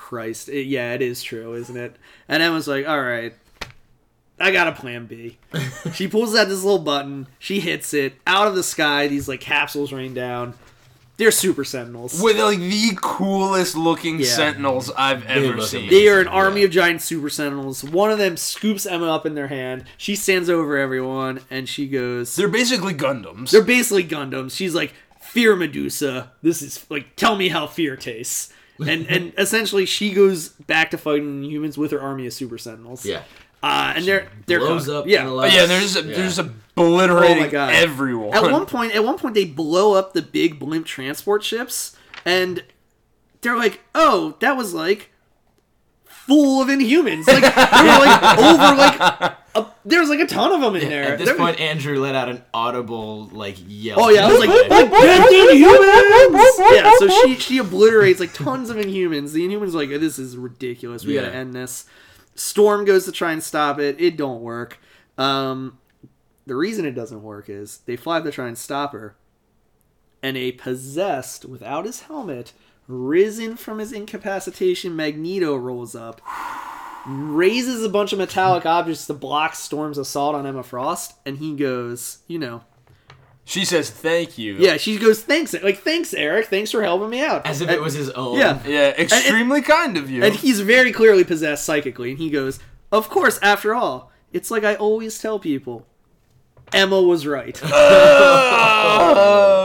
Christ, it, yeah, it is true, isn't it? And Emma's like, all right, I got a plan B. she pulls out this little button, she hits it. Out of the sky, these like capsules rain down. They're super sentinels. with like the coolest looking Yeah. sentinels I've ever look seen. They are an Yeah. army of giant super sentinels. One of them scoops Emma up in their hand. She stands over everyone and she goes, They're basically Gundams. They're basically Gundams. She's like, Fear Medusa. This is like, tell me how fear tastes. And and essentially, she goes back to fighting humans with her army of super sentinels. Yeah. Uh, and they're they're Blows up. Yeah. in the Oh, last- yeah, there's a, yeah. there's obliterating Oh my God. everyone. At one point, at one point, they blow up the big blimp transport ships, and they're like, "Oh, that was like full of Inhumans. Like they were like over like a, there was like a ton of them in there. At this There- point, Andrew let out an audible like yell. Oh yeah, I was like, like dead Inhumans. Yeah, so she she obliterates like tons of Inhumans. The Inhumans are like this is ridiculous. We Yeah. gotta end this. Storm goes to try and stop it. It don't work. Um, the reason it doesn't work is they fly to try and stop her, and a possessed without his helmet, risen from his incapacitation, Magneto rolls up. Raises a bunch of metallic objects to block Storm's assault on Emma Frost, and he goes, you know, She says thank you. Yeah, she goes, "Thanks, like thanks, Eric. Thanks for helping me out." As if And- it was his own. Yeah. Yeah, extremely kind of you. And he's very clearly possessed psychically, and he goes, "Of course. After all, it's like I always tell people, Emma was right." oh,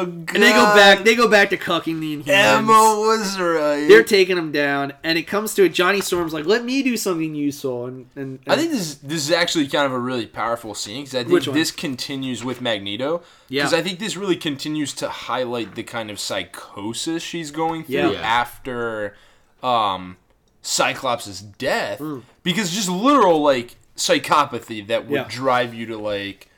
God. And they go back. They go back to cucking the Inhumans. Emma was right. They're taking them down, and it comes to it. Johnny Storm's like, "Let me do something useful." And, and, and I think this is, this is actually kind of a really powerful scene because I think this continues with Magneto. Yeah. Because I think this really continues to highlight the kind of psychosis she's going through. Yeah. after um, Cyclops' death. Mm. Because just literal like psychopathy that would Yeah. drive you to like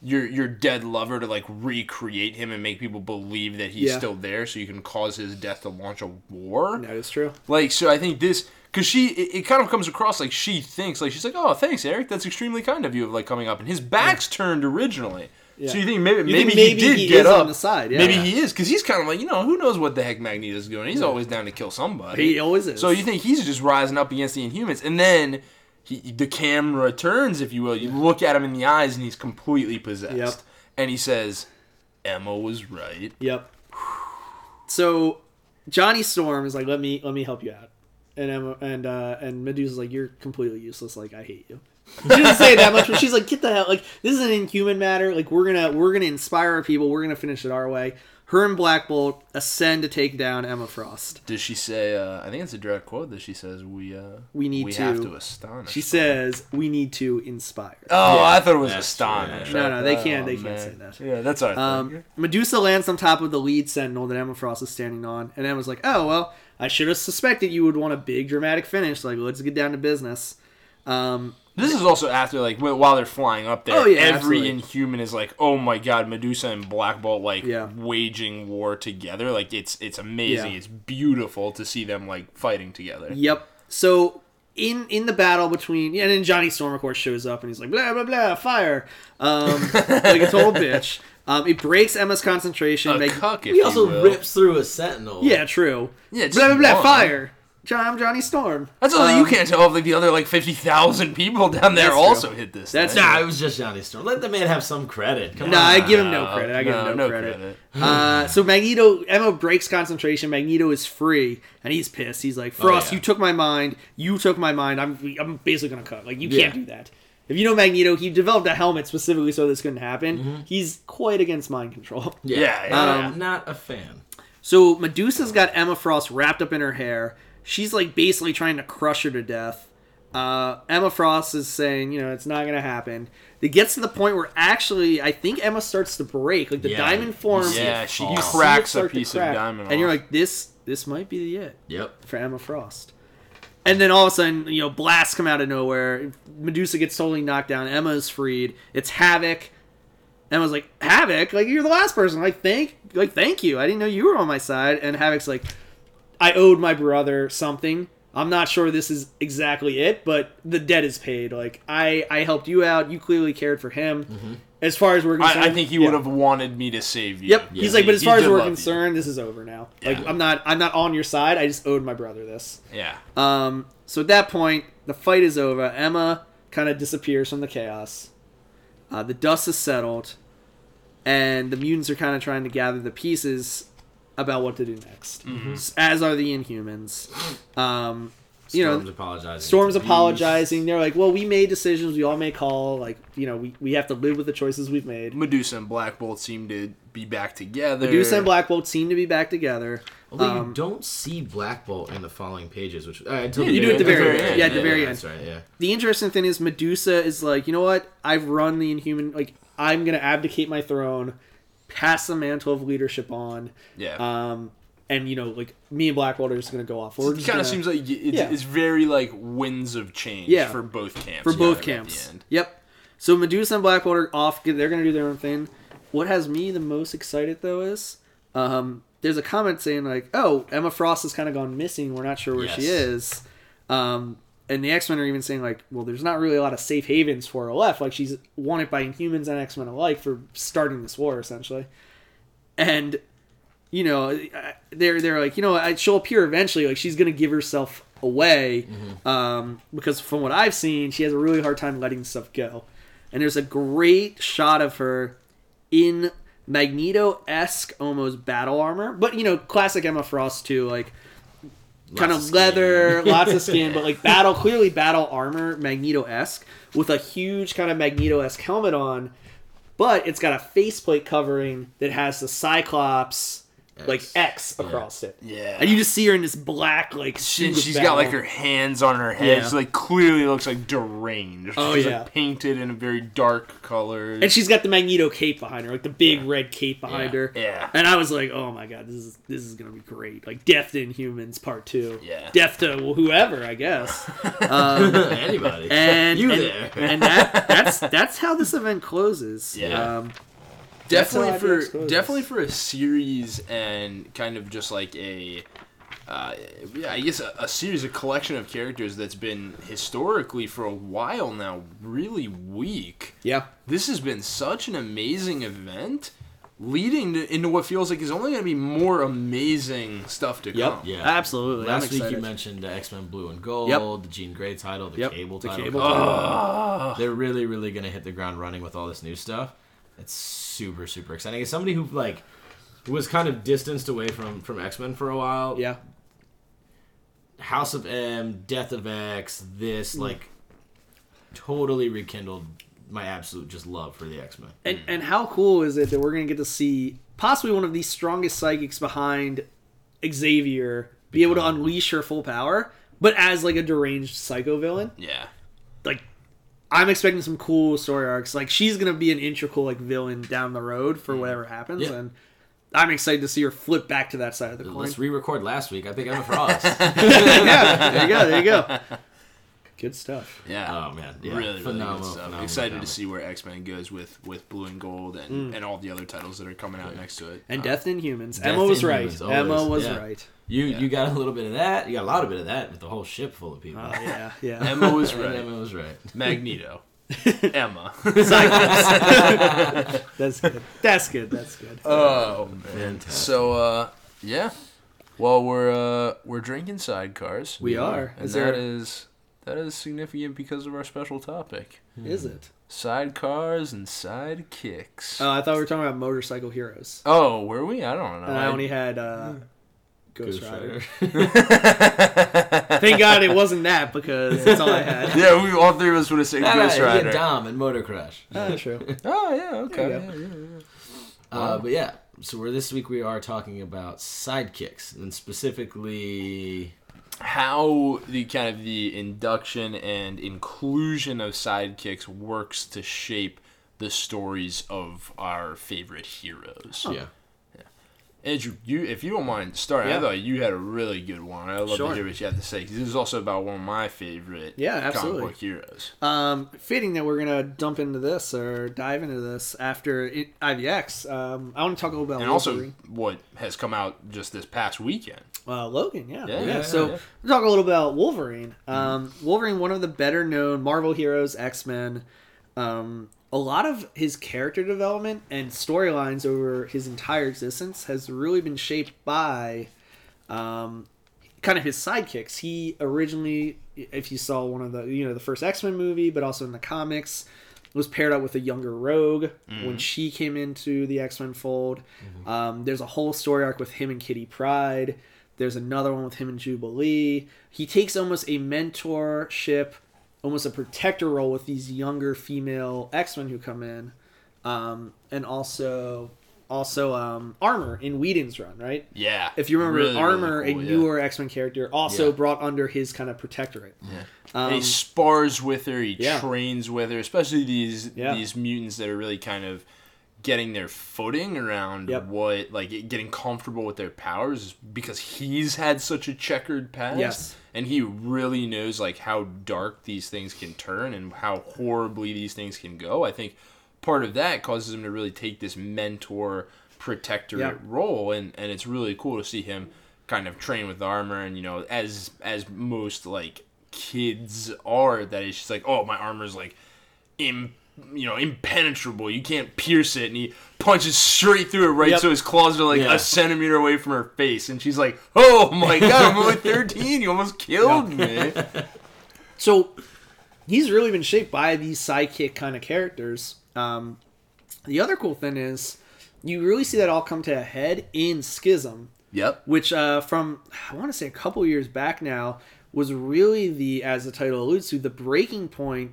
your your dead lover to like recreate him and make people believe that he's Yeah. still there, so you can cause his death to launch a war. that is true. Like, so I think this, because she, it, it kind of comes across like she thinks, like, she's like, oh, thanks, Eric. That's extremely kind of you of like coming up. And his back's turned originally. Yeah. So you think maybe, You maybe, think maybe he did he get up. on the side, yeah. Maybe Yeah. he is, because he's kind of like, you know, who knows what the heck Magneto's doing. He's always down to kill somebody. He always is. So you think he's just rising up against the Inhumans. And then he, the camera turns, if you will. You look at him in the eyes, and he's completely possessed. Yep. And he says, Emma was right. Yep. So Johnny Storm is like, "Let me let me help you out," and Emma, and uh, and Medusa's like, "You're completely useless. Like I hate you." She didn't say that much, but she's like, "Get the hell! Like this is an inhuman matter. Like we're gonna we're gonna inspire our people. We're gonna finish it our way." Her and Black Bolt ascend to take down Emma Frost. Does she say? Uh, I think it's a direct quote that she says, "We uh, We need we to- have to astonish." She them." says, "We need to inspire." "Oh, Yeah, I thought it was that's astonish." true, yeah. No, no, they can't- Oh, they can't man. say that. Yeah, that's all right. Um, Medusa lands on top of the lead sentinel that Emma Frost is standing on, and Emma's like, "Oh well, I should have suspected you would want a big dramatic finish. Like, let's get down to business." Um, this is also after like while they're flying up there. Oh, yeah, every absolutely. Inhuman is like, "Oh my God, Medusa and Black Bolt like Yeah. waging war together." Like it's it's amazing. Yeah. It's beautiful to see them like fighting together. Yep. So in in the battle between yeah, and then Johnny Storm of course shows up and he's like blah blah blah fire, um, like a total bitch. Um, it breaks Emma's concentration. A Meg- cuck, He also rips through a sentinel. yeah, true. Yeah, blah blah blah one. fire. John, I'm Johnny Storm. That's all you Um, can't tell if like the other like fifty thousand people down there That's true. also hit this. That's thing. Nah, it was just Johnny Storm. Let the man have some credit. Come Nah, on. I give him no No, credit. I give him no, no, no credit. credit. Uh, so Magneto, Emma breaks concentration. Magneto is free, and he's pissed. He's like, "Frost, yeah. you took my mind. You took my mind. I'm, I'm basically gonna cut. Like, you Yeah. can't do that." If you know Magneto, he developed a helmet specifically so this couldn't happen. He's quite against mind control. Yeah, Yeah, yeah. I'm not a fan. So Medusa's got Emma Frost wrapped up in her hair. She's like basically trying to crush her to death. Uh, Emma Frost is saying, you know, it's not gonna happen. It gets to the point where actually, I think Emma starts to break. Like the Yeah. diamond forms. Yeah, she cracks a to piece of crack, diamond, and you're like, this, this might be the it Yep. for Emma Frost. And then all of a sudden, you know, blasts come out of nowhere. Medusa gets totally knocked down. Emma is freed. It's Havoc. Emma's like, Havoc, like you're the last person. Like, thank, like thank you. I didn't know you were on my side. And Havoc's like, I owed my brother something. I'm not sure this is exactly it, but the debt is paid. Like I, I helped you out. You clearly cared for him. As far as we're concerned, I, I think he yeah. would have wanted me to save you. Yep. Yeah. He's like, but as far as we're love you. concerned, this is over now. Like I'm not, I'm not on your side. I just owed my brother this. Yeah. Um, so at that point, the fight is over. Emma kind of disappears from the chaos. Uh, the dust is settled, and the mutants are kind of trying to gather the pieces about what to do next. S- As are the Inhumans. Um, you know, Storm's apologizing. Storm's apologizing. They're like, "Well, we made decisions. We all make call. Like, you know, we, we have to live with the choices we've made." Medusa and Black Bolt seem to be back together. Medusa and Black Bolt seem to be back together. Although Um, you don't see Black Bolt in the following pages, which uh, until Yeah, you do at the very end. Yeah, at the very That's right. Yeah. the interesting thing is Medusa is like, you know what? I've run the Inhuman. Like, I'm gonna abdicate my throne, pass the mantle of leadership on. Yeah. Um, and you know, like me and Blackagar are just gonna go off. We're it kind of seems like it's, Yeah. it's very like winds of change Yeah. for both camps. for both camps. Yep. So Medusa and Blackagar off. They're gonna do their own thing. What has me the most excited though is, um, there's a comment saying like, "Oh, Emma Frost has kind of gone missing. We're not sure where she is." Um, and the X Men are even saying like, "Well, there's not really a lot of safe havens for her left. Like she's wanted by Inhumans and X Men alike for starting this war, essentially." And you know, they're they're like, you know, she'll appear eventually. Like she's gonna give herself away, um, because from what I've seen, she has a really hard time letting stuff go. And there's a great shot of her in Magneto esque almost battle armor, but you know, classic Emma Frost too, like kind Lots of leather, lots of skin, but like battle, clearly battle armor, Magneto esque, with a huge kind of Magneto esque helmet on, but it's got a faceplate covering that has the Cyclops like X. X across it. Yeah. And you just see her in this black like She, suit of she's got like her hands on her head. Yeah. She like clearly looks like deranged. Oh, she's yeah. like painted in a very dark color. and she's got the Magneto cape behind her, like the big red cape behind Yeah. her. Yeah. And I was like, oh my god, this is this is gonna be great. Like Death to Inhumans Part Two. Yeah. Death to whoever, I guess. Um, Anybody. and You and, there. and that that's that's how this event closes. Yeah. Um, That's definitely for definitely for a series and kind of just like a uh, yeah, I guess a, a series, a collection of characters that's been historically for a while now really weak. yeah. This has been such an amazing event, leading to, into what feels like is only going to be more amazing stuff to Yep. come. Yeah. Absolutely. Last I'm week you mentioned the X Men Blue and Gold, Yep. the Jean Grey title, the Yep, Cable the title. Cable coming title. out. They're really, really gonna hit the ground running with all this new stuff. It's super, super exciting. As somebody who like was kind of distanced away from from X Men for a while, Yeah. House of M, Death of X, this Mm. like totally rekindled my absolute just love for the X Men. And and how cool is it that we're gonna get to see possibly one of the strongest psychics behind Xavier be able to unleash her full power, but as like a deranged psycho villain? Yeah. I'm expecting some cool story arcs. Like she's gonna be an integral like villain down the road for mm. whatever happens, Yeah. and I'm excited to see her flip back to that side of the coin. Let's re-record last week. I think Emma Frost. yeah, there you go, there you go. Good stuff. Yeah. oh man, yeah, really, really phenomenal, good stuff. phenomenal Excited comic. to see where X Men goes with with Blue and Gold and, and all the other titles that are coming out next to it. And Uh, Death in Humans. Death Emma was right. Humans, Emma was yeah. right. You Yeah. you got a little bit of that. You got a lot of bit of that with the whole ship full of people. Oh yeah, yeah. Emma was right. Emma was right. Magneto. Emma. That's good. That's good. That's good. oh man. Fantastic. So uh yeah. Well we're uh we're drinking sidecars. We are. And Is that there- is that is significant because of our special topic. Is it? Sidecars and sidekicks. Oh, I thought we were talking about motorcycle heroes. oh, were we? I don't know. And I only had uh, Ghost, Ghost Rider. Rider. Thank God it wasn't that because that's all I had. yeah, we all three of us would have said Nah, nah, Ghost you get Rider. Dom and Motor Crash. Ah, true. Oh yeah, okay. There Yeah, yeah, yeah. Uh, but yeah, so we're this week we are talking about sidekicks and specifically how the kind of the induction and inclusion of sidekicks works to shape the stories of our favorite heroes. yeah. Andrew, you if you don't mind starting, I thought you had a really good one. I'd love Sure. to hear what you have to say. 'cause this is also about one of my favorite Yeah, comic book heroes. Um, fitting that we're gonna dump into this or dive into this after it, IVX. Um, I want to talk a little about And also what has come out just this past weekend. Uh, Logan, yeah. Yeah, Yeah, yeah, so yeah. we'll talk a little about Wolverine. Um, Wolverine, one of the better known Marvel heroes, X Men. Um, a lot of his character development and storylines over his entire existence has really been shaped by um, kind of his sidekicks. He originally, if you saw one of the, you know, the first X Men movie, but also in the comics, was paired up with a younger Rogue when she came into the X Men fold. Um, there's a whole story arc with him and Kitty Pryde. There's another one with him and Jubilee. He takes almost a mentorship, almost a protector role with these younger female X Men who come in, um, and also also um, Armor in Whedon's run, right? Yeah. If you remember, Really, really Armor, cool, a yeah. newer X Men character, also Yeah. brought under his kind of protectorate. Yeah. Um, he spars with her. He yeah. trains with her, especially these Yeah. these mutants that are really kind of getting their footing around Yep. what like getting comfortable with their powers because he's had such a checkered past. Yes. And he really knows like how dark these things can turn and how horribly these things can go. I think part of that causes him to really take this mentor protectorate Yeah. role and and it's really cool to see him kind of train with armor and you know as as most like kids are that it's just like oh my armor's like im you know impenetrable you can't pierce it and he punches straight through it right Yep. so his claws are like Yeah. a centimeter away from her face and she's like oh my god i'm only 13 you almost killed me So he's really been shaped by these sidekick kind of characters. Um, the other cool thing is, you really see that all come to a head in Schism, Yep. which uh, from I want to say a couple years back now was really the as the title alludes to the breaking point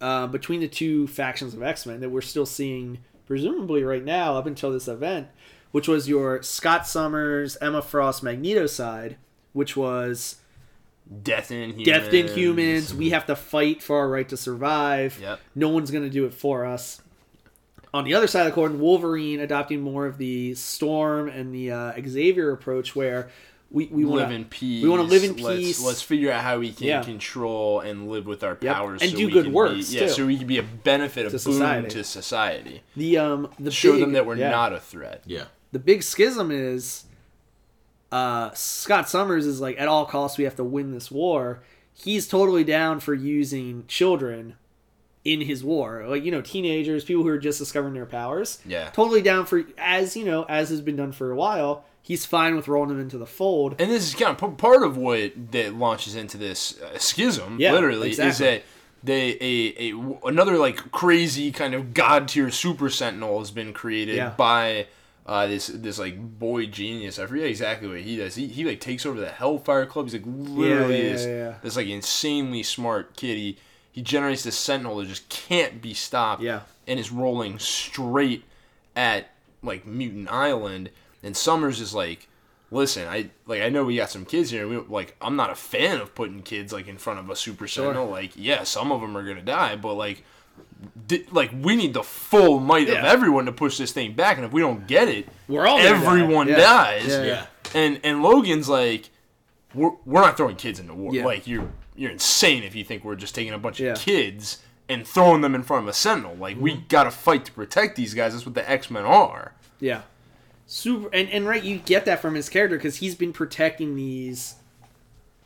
uh, between the two factions of X Men that we're still seeing presumably right now up until this event, which was your Scott Summers, Emma Frost, Magneto side, which was Death in humans. death in humans. We have to fight for our right to survive. Yep. No one's going to do it for us. On the other side of the coin, Wolverine adopting more of the Storm and the uh, Xavier approach, where we, we want to live in peace. we wanna live in Let's- peace. Let's, figure out how we can Yeah. control and live with our Yep. powers And so do we good can works, Be, yeah, too. so we can be a benefit, a To boon society. to society. the um the Show big, them that we're yeah. not a threat. Yeah. the big schism is uh Scott Summers is like at all costs we have to win this war. He's totally down for using children in his war. Like, you know, teenagers, people who are just discovering their powers. Yeah. Totally down for as, you know, as has been done for a while. He's fine with rolling them into the fold. And this is kind of part of what that launches into this uh, schism. Yeah, literally, is that they a, a another like crazy kind of god tier super sentinel has been created Yeah. by uh, this this like boy genius. I forget exactly what he does. He, he like takes over the Hellfire Club. He's like literally yeah, this yeah, yeah. this like insanely smart kid. He he generates this sentinel that just can't be stopped. Yeah. and is rolling straight at like Mutant Island. And Summers is like, listen, I like I know we got some kids here. And we, like I'm not a fan of putting kids like in front of a super sentinel. Like yeah, some of them are gonna die, but like. Di- like we need the full might of everyone to push this thing back, and if we don't get it, We're all gonna die. everyone Yeah. dies. Yeah. Yeah. And and Logan's like, we're, we're not throwing kids into war. Yeah. Like you're you're insane if you think we're just taking a bunch Yeah. of kids and throwing them in front of a sentinel. Like we Mm-hmm. got to fight to protect these guys. That's what the X Men are. Yeah. Super and, and right, you get that from his character because he's been protecting these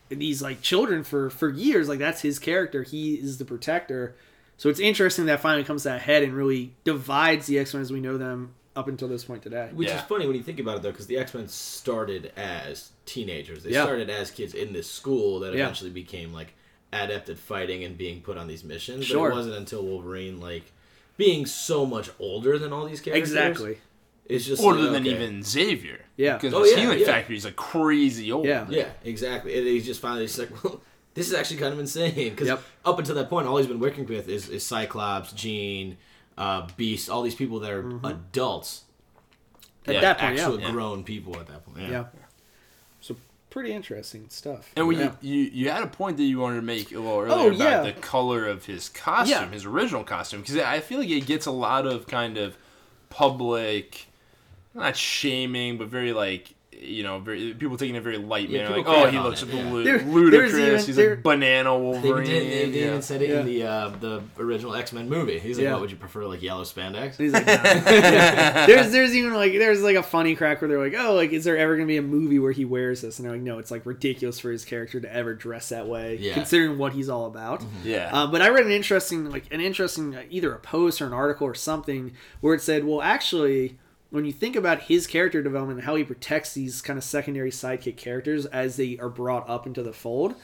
these like children for for years. Like that's his character. He is the protector. So it's interesting that finally comes to that head and really divides the X Men as we know them up until this point today. Which Yeah. is funny when you think about it, though, because the X Men started as teenagers. They Yeah. started as kids in this school that Yeah. eventually became like adept at fighting and being put on these missions. Sure. But it wasn't until Wolverine, like being so much older than all these characters, Exactly. It's just Older like, than okay. even Xavier. Yeah. Because Oh, his yeah, healing yeah. factory is like crazy old. Yeah. Yeah, exactly. And he's just finally just like, well, this is actually kind of insane because Yep. up until that point, all he's been working with is, is Cyclops, Jean, uh, Beast, all these people that are adults, At Yeah, that point, actual yeah. grown people at that point. Yeah. yeah. So pretty interesting stuff. And we, yeah. you, you had a point that you wanted to make a little earlier Oh, about yeah. the color of his costume, Yeah. his original costume, because I feel like it gets a lot of kind of public, not shaming, but very like you know, very people taking it very light Yeah, manner. Like, oh, he looks it, yeah. lu- There- ludicrous. even- He's there- like banana Wolverine. even, did, they, they yeah. even said it Yeah. in the uh, the original X Men movie. He's like, Yeah. "What would you prefer, like yellow spandex?" He's like, nah. there's there's even like there's like a funny crack where they're like, oh, like is there ever gonna be a movie where he wears this? And they're like, no, it's like ridiculous for his character to ever dress that way, Yeah. considering what he's all about. Yeah. Um, but I read an interesting, like an interesting, uh, either a post or an article or something where it said, well, actually, when you think about his character development and how he protects these kind of secondary sidekick characters as they are brought up into the fold,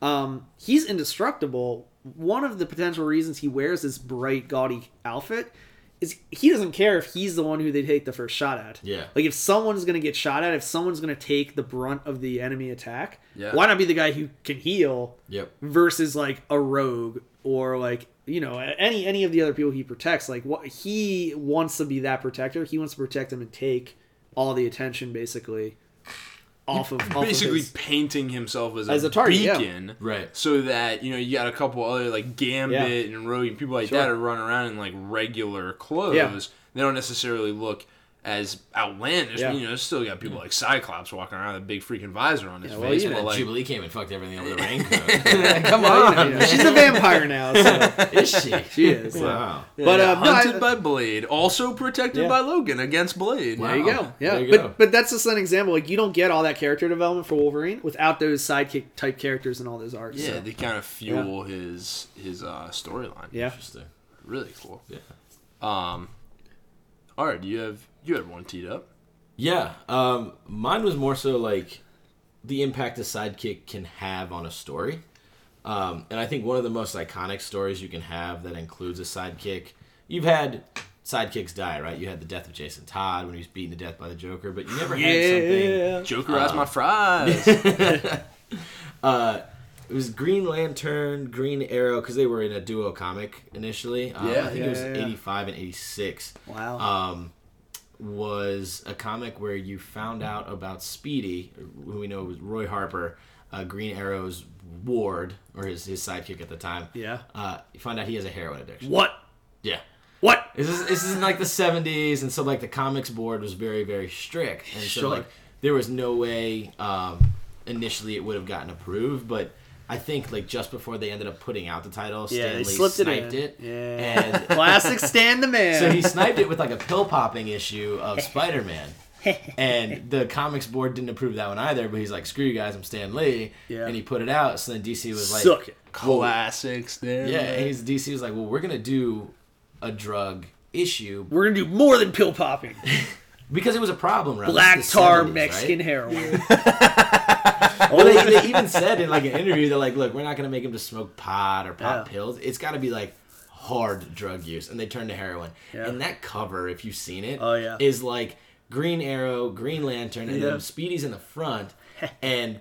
um, he's indestructible. One of the potential reasons he wears this bright, gaudy outfit is he doesn't care if he's the one who they take the first shot at. Yeah. Like if someone's gonna get shot at, if someone's gonna take the brunt of the enemy attack, Yeah. why not be the guy who can heal Yep. versus like a rogue or like you know any any of the other people he protects like what he wants to be that protector he wants to protect them and take all the attention basically off of off basically of his, painting himself as a, As a target, yeah. beacon, Right. So that you know you got a couple other like Gambit and Rogue and people like Sure. that are running around in like regular clothes. Yeah. They don't necessarily look as outlandish. Yeah. You know, still got people like Cyclops walking around with a big freaking visor on his Yeah, well, face. you but like, Jubilee came and fucked everything up with a raincoat. come on you know, she's a vampire now so Is she? she is yeah. Wow. But, yeah, uh, no, hunted I- by Blade, also protected Yeah. by Logan against Blade. Wow. there you go yeah There you but go. but that's just an example like you don't get all that character development for wolverine without those sidekick type characters and all those arcs Yeah, so. they kind of fuel his his uh, storyline. yeah Interesting. really cool. Yeah. Um, all right, Do you have you had one teed up. Yeah. Um, mine was more so like the impact a sidekick can have on a story. Um, and I think one of the most iconic stories you can have that includes a sidekick. You've had sidekicks die, right? You had the death of Jason Todd when he was beaten to death by the Joker, but you never had something Yeah. Joker has my fries. uh, it was Green Lantern, Green Arrow, because they were in a duo comic initially. Um, Yeah. I think Yeah, it was yeah, yeah. 85 and 86. Wow. Um, was a comic where you found out about Speedy, who we know was Roy Harper, uh, Green Arrow's ward, or his, his sidekick at the time. yeah. Uh, you find out he has a heroin addiction. What? Yeah. What? This is this is in like the seventies, and so like the comics board was very very strict, and so Sure. like there was no way um, initially it would have gotten approved, but I think like just before they ended up putting out the title, Yeah, Stan Lee slipped sniped in. it, Yeah. and Classic Stan the Man. so he sniped it with like a pill popping issue of Spider Man. and the comics board didn't approve that one either, but he's like, "Screw you guys, I'm Stan Lee," Yeah. and he put it out. So then DC was like, Suck it. Classics there. "Yeah," he's, DC was like, "Well, we're gonna do a drug issue We're gonna do more than pill popping. because it was a problem, right? Black tar 70s, Mexican right? heroin. Well, they, they even said in like an interview, they're like, "Look, we're not gonna make him just smoke pot or pop Yeah. pills. It's got to be like hard drug use." And they turned to heroin. Yeah. And that cover, if you've seen it, Oh, yeah. is like Green Arrow, Green Lantern, and then Speedy's in the front, and.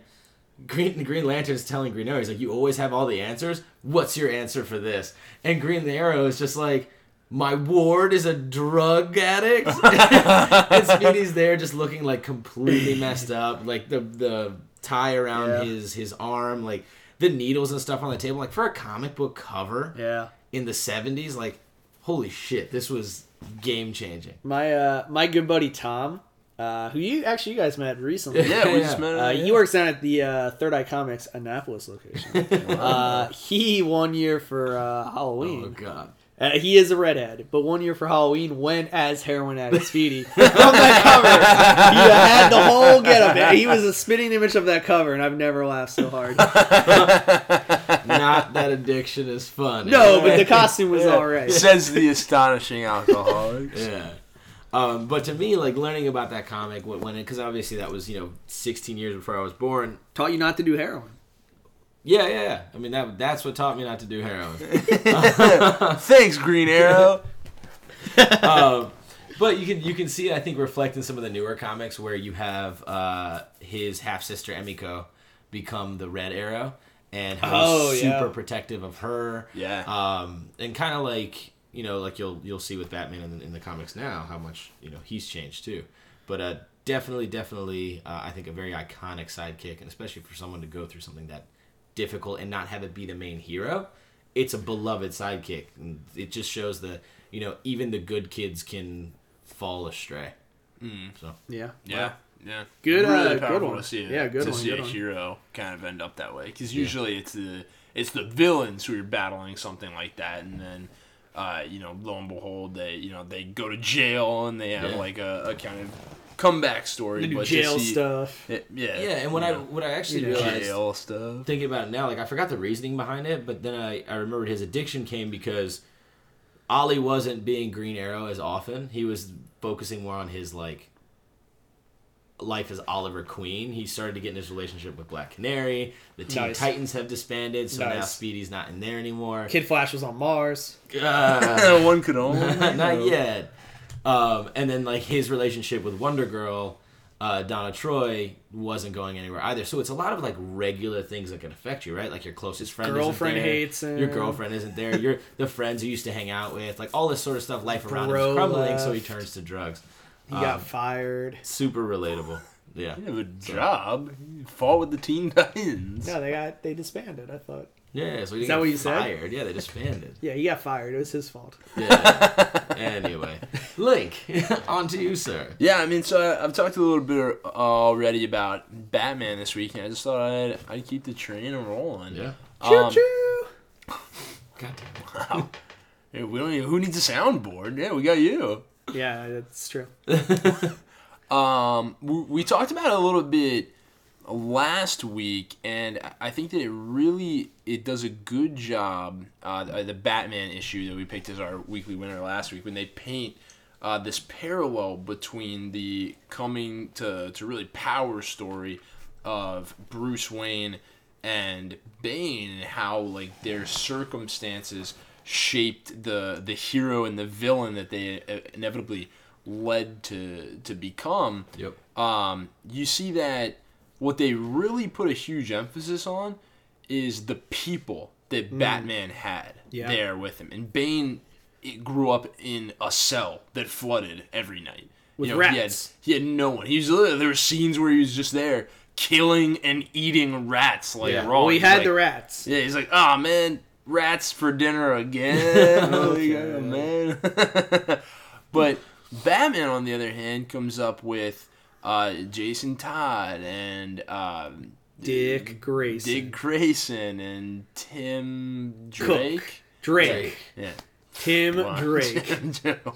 Green the Green is telling Green Arrow, he's like, "You always have all the answers. What's your answer for this?" And Green Arrow is just like, "My ward is a drug addict." and Speedy's there, just looking like completely messed up, like the the tie around Yeah. his his arm, like the needles and stuff on the table. Like for a comic book cover yeah. in the '70s, like holy shit, this was game changing. My uh my good buddy Tom, uh, who you actually you guys met recently. Yeah, we Yeah. just met. Uh, he works down at the uh, Third Eye Comics Annapolis location. uh, he one year for uh, Halloween. Oh god. Uh, he is a redhead, but one year for Halloween went as heroin addict Speedy from that cover. He had the whole getup. He was a spitting image of that cover, and I've never laughed so hard. Not that addiction is fun. No, but the costume was all right. Says the astonishing alcoholics. Yeah. Um, but to me, like learning about that comic wh- when it, because obviously that was you know 16 years before I was born. Taught you not to do heroin. Yeah, yeah, yeah. I mean that that's what taught me not to do heroin. Thanks, Green Arrow. um, but you can you can see I think reflect in some of the newer comics where you have uh, his half sister Emiko become the Red Arrow and how Oh, he's yeah. super protective of her. Yeah. Um, and kind of like you know like you'll you'll see with Batman in the, in the comics now how much you know he's changed too. But uh, definitely definitely uh, I think a very iconic sidekick and especially for someone to go through something that difficult and not have it be the main hero. It's a beloved sidekick. And it just shows the you know even the good kids can fall astray. So Yeah. Yeah, yeah. Good, uh, Really good powerful one. to see it. Yeah, good to one, see good a one. hero kind of end up that way because usually it's the it's the villains who are battling something like that, and then. Uh, you know, lo and behold, they you know they go to jail and they have Yeah. like a, a kind of comeback story. They do but to jail see- stuff. it- yeah, yeah, and when I know, what I actually You know, realized jail stuff. thinking about it now, like I forgot the reasoning behind it, but then I, I remembered his addiction came because Ollie wasn't being Green Arrow as often. He was focusing more on his like life as Oliver Queen. He started to get in his relationship with Black Canary. The Teen Nice. Titans have disbanded, so now Speedy's not in there anymore. Kid Flash was on Mars. Uh, One could only not yet. Um, and then like his relationship with Wonder Girl, uh, Donna Troy wasn't going anywhere either. So it's a lot of like regular things that can affect you, right? Like your closest friend, isn't Girlfriend there, hates him. Your girlfriend isn't there. Your the friends you used to hang out with, like all this sort of stuff. Life around him is crumbling, so he turns to drugs. He got Um, fired. Super relatable. Yeah. You have a job. You fought with the Teen Titans. No, they got they disbanded. I thought. Yeah. So he Is that what you said? fired. Yeah, they disbanded. Yeah, he got fired. It was his fault. Yeah. anyway, Link, on to you, sir. Yeah, I mean, so I, I've talked a little bit already about Batman this week, and I just thought I'd, I'd keep the train rolling. Yeah. Choo Um, choo. God wow. Hey, we don't even, who needs a soundboard? Yeah, we got you. Yeah, that's true. Um, we, we talked about it a little bit last week, and I think that it really it does a good job. Uh, the Batman issue that we picked as our weekly winner last week, when they paint uh, this parallel between the coming to to really power story of Bruce Wayne and Bane, and how like their circumstances shaped the the hero and the villain that they uh, inevitably led to to become Yep. um, you see that what they really put a huge emphasis on is the people that mm. Batman had Yeah. there with him. And Bane it grew up in a cell that flooded every night. With you know, He had, rats. he had no one. He was literally- there were scenes where he was just there killing and eating rats like Yeah. raw. Well, we had like- the rats. yeah, he's like, oh man, rats for dinner again. oh, yeah, man. but Batman, on the other hand, comes up with uh, Jason Todd and um, Dick Grayson. Dick Grayson and Tim Drake. Drake. Yeah. Tim Wow. Drake.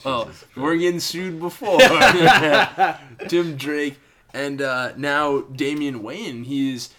well, we're getting sued before. Tim Drake and uh, now Damian Wayne. He's,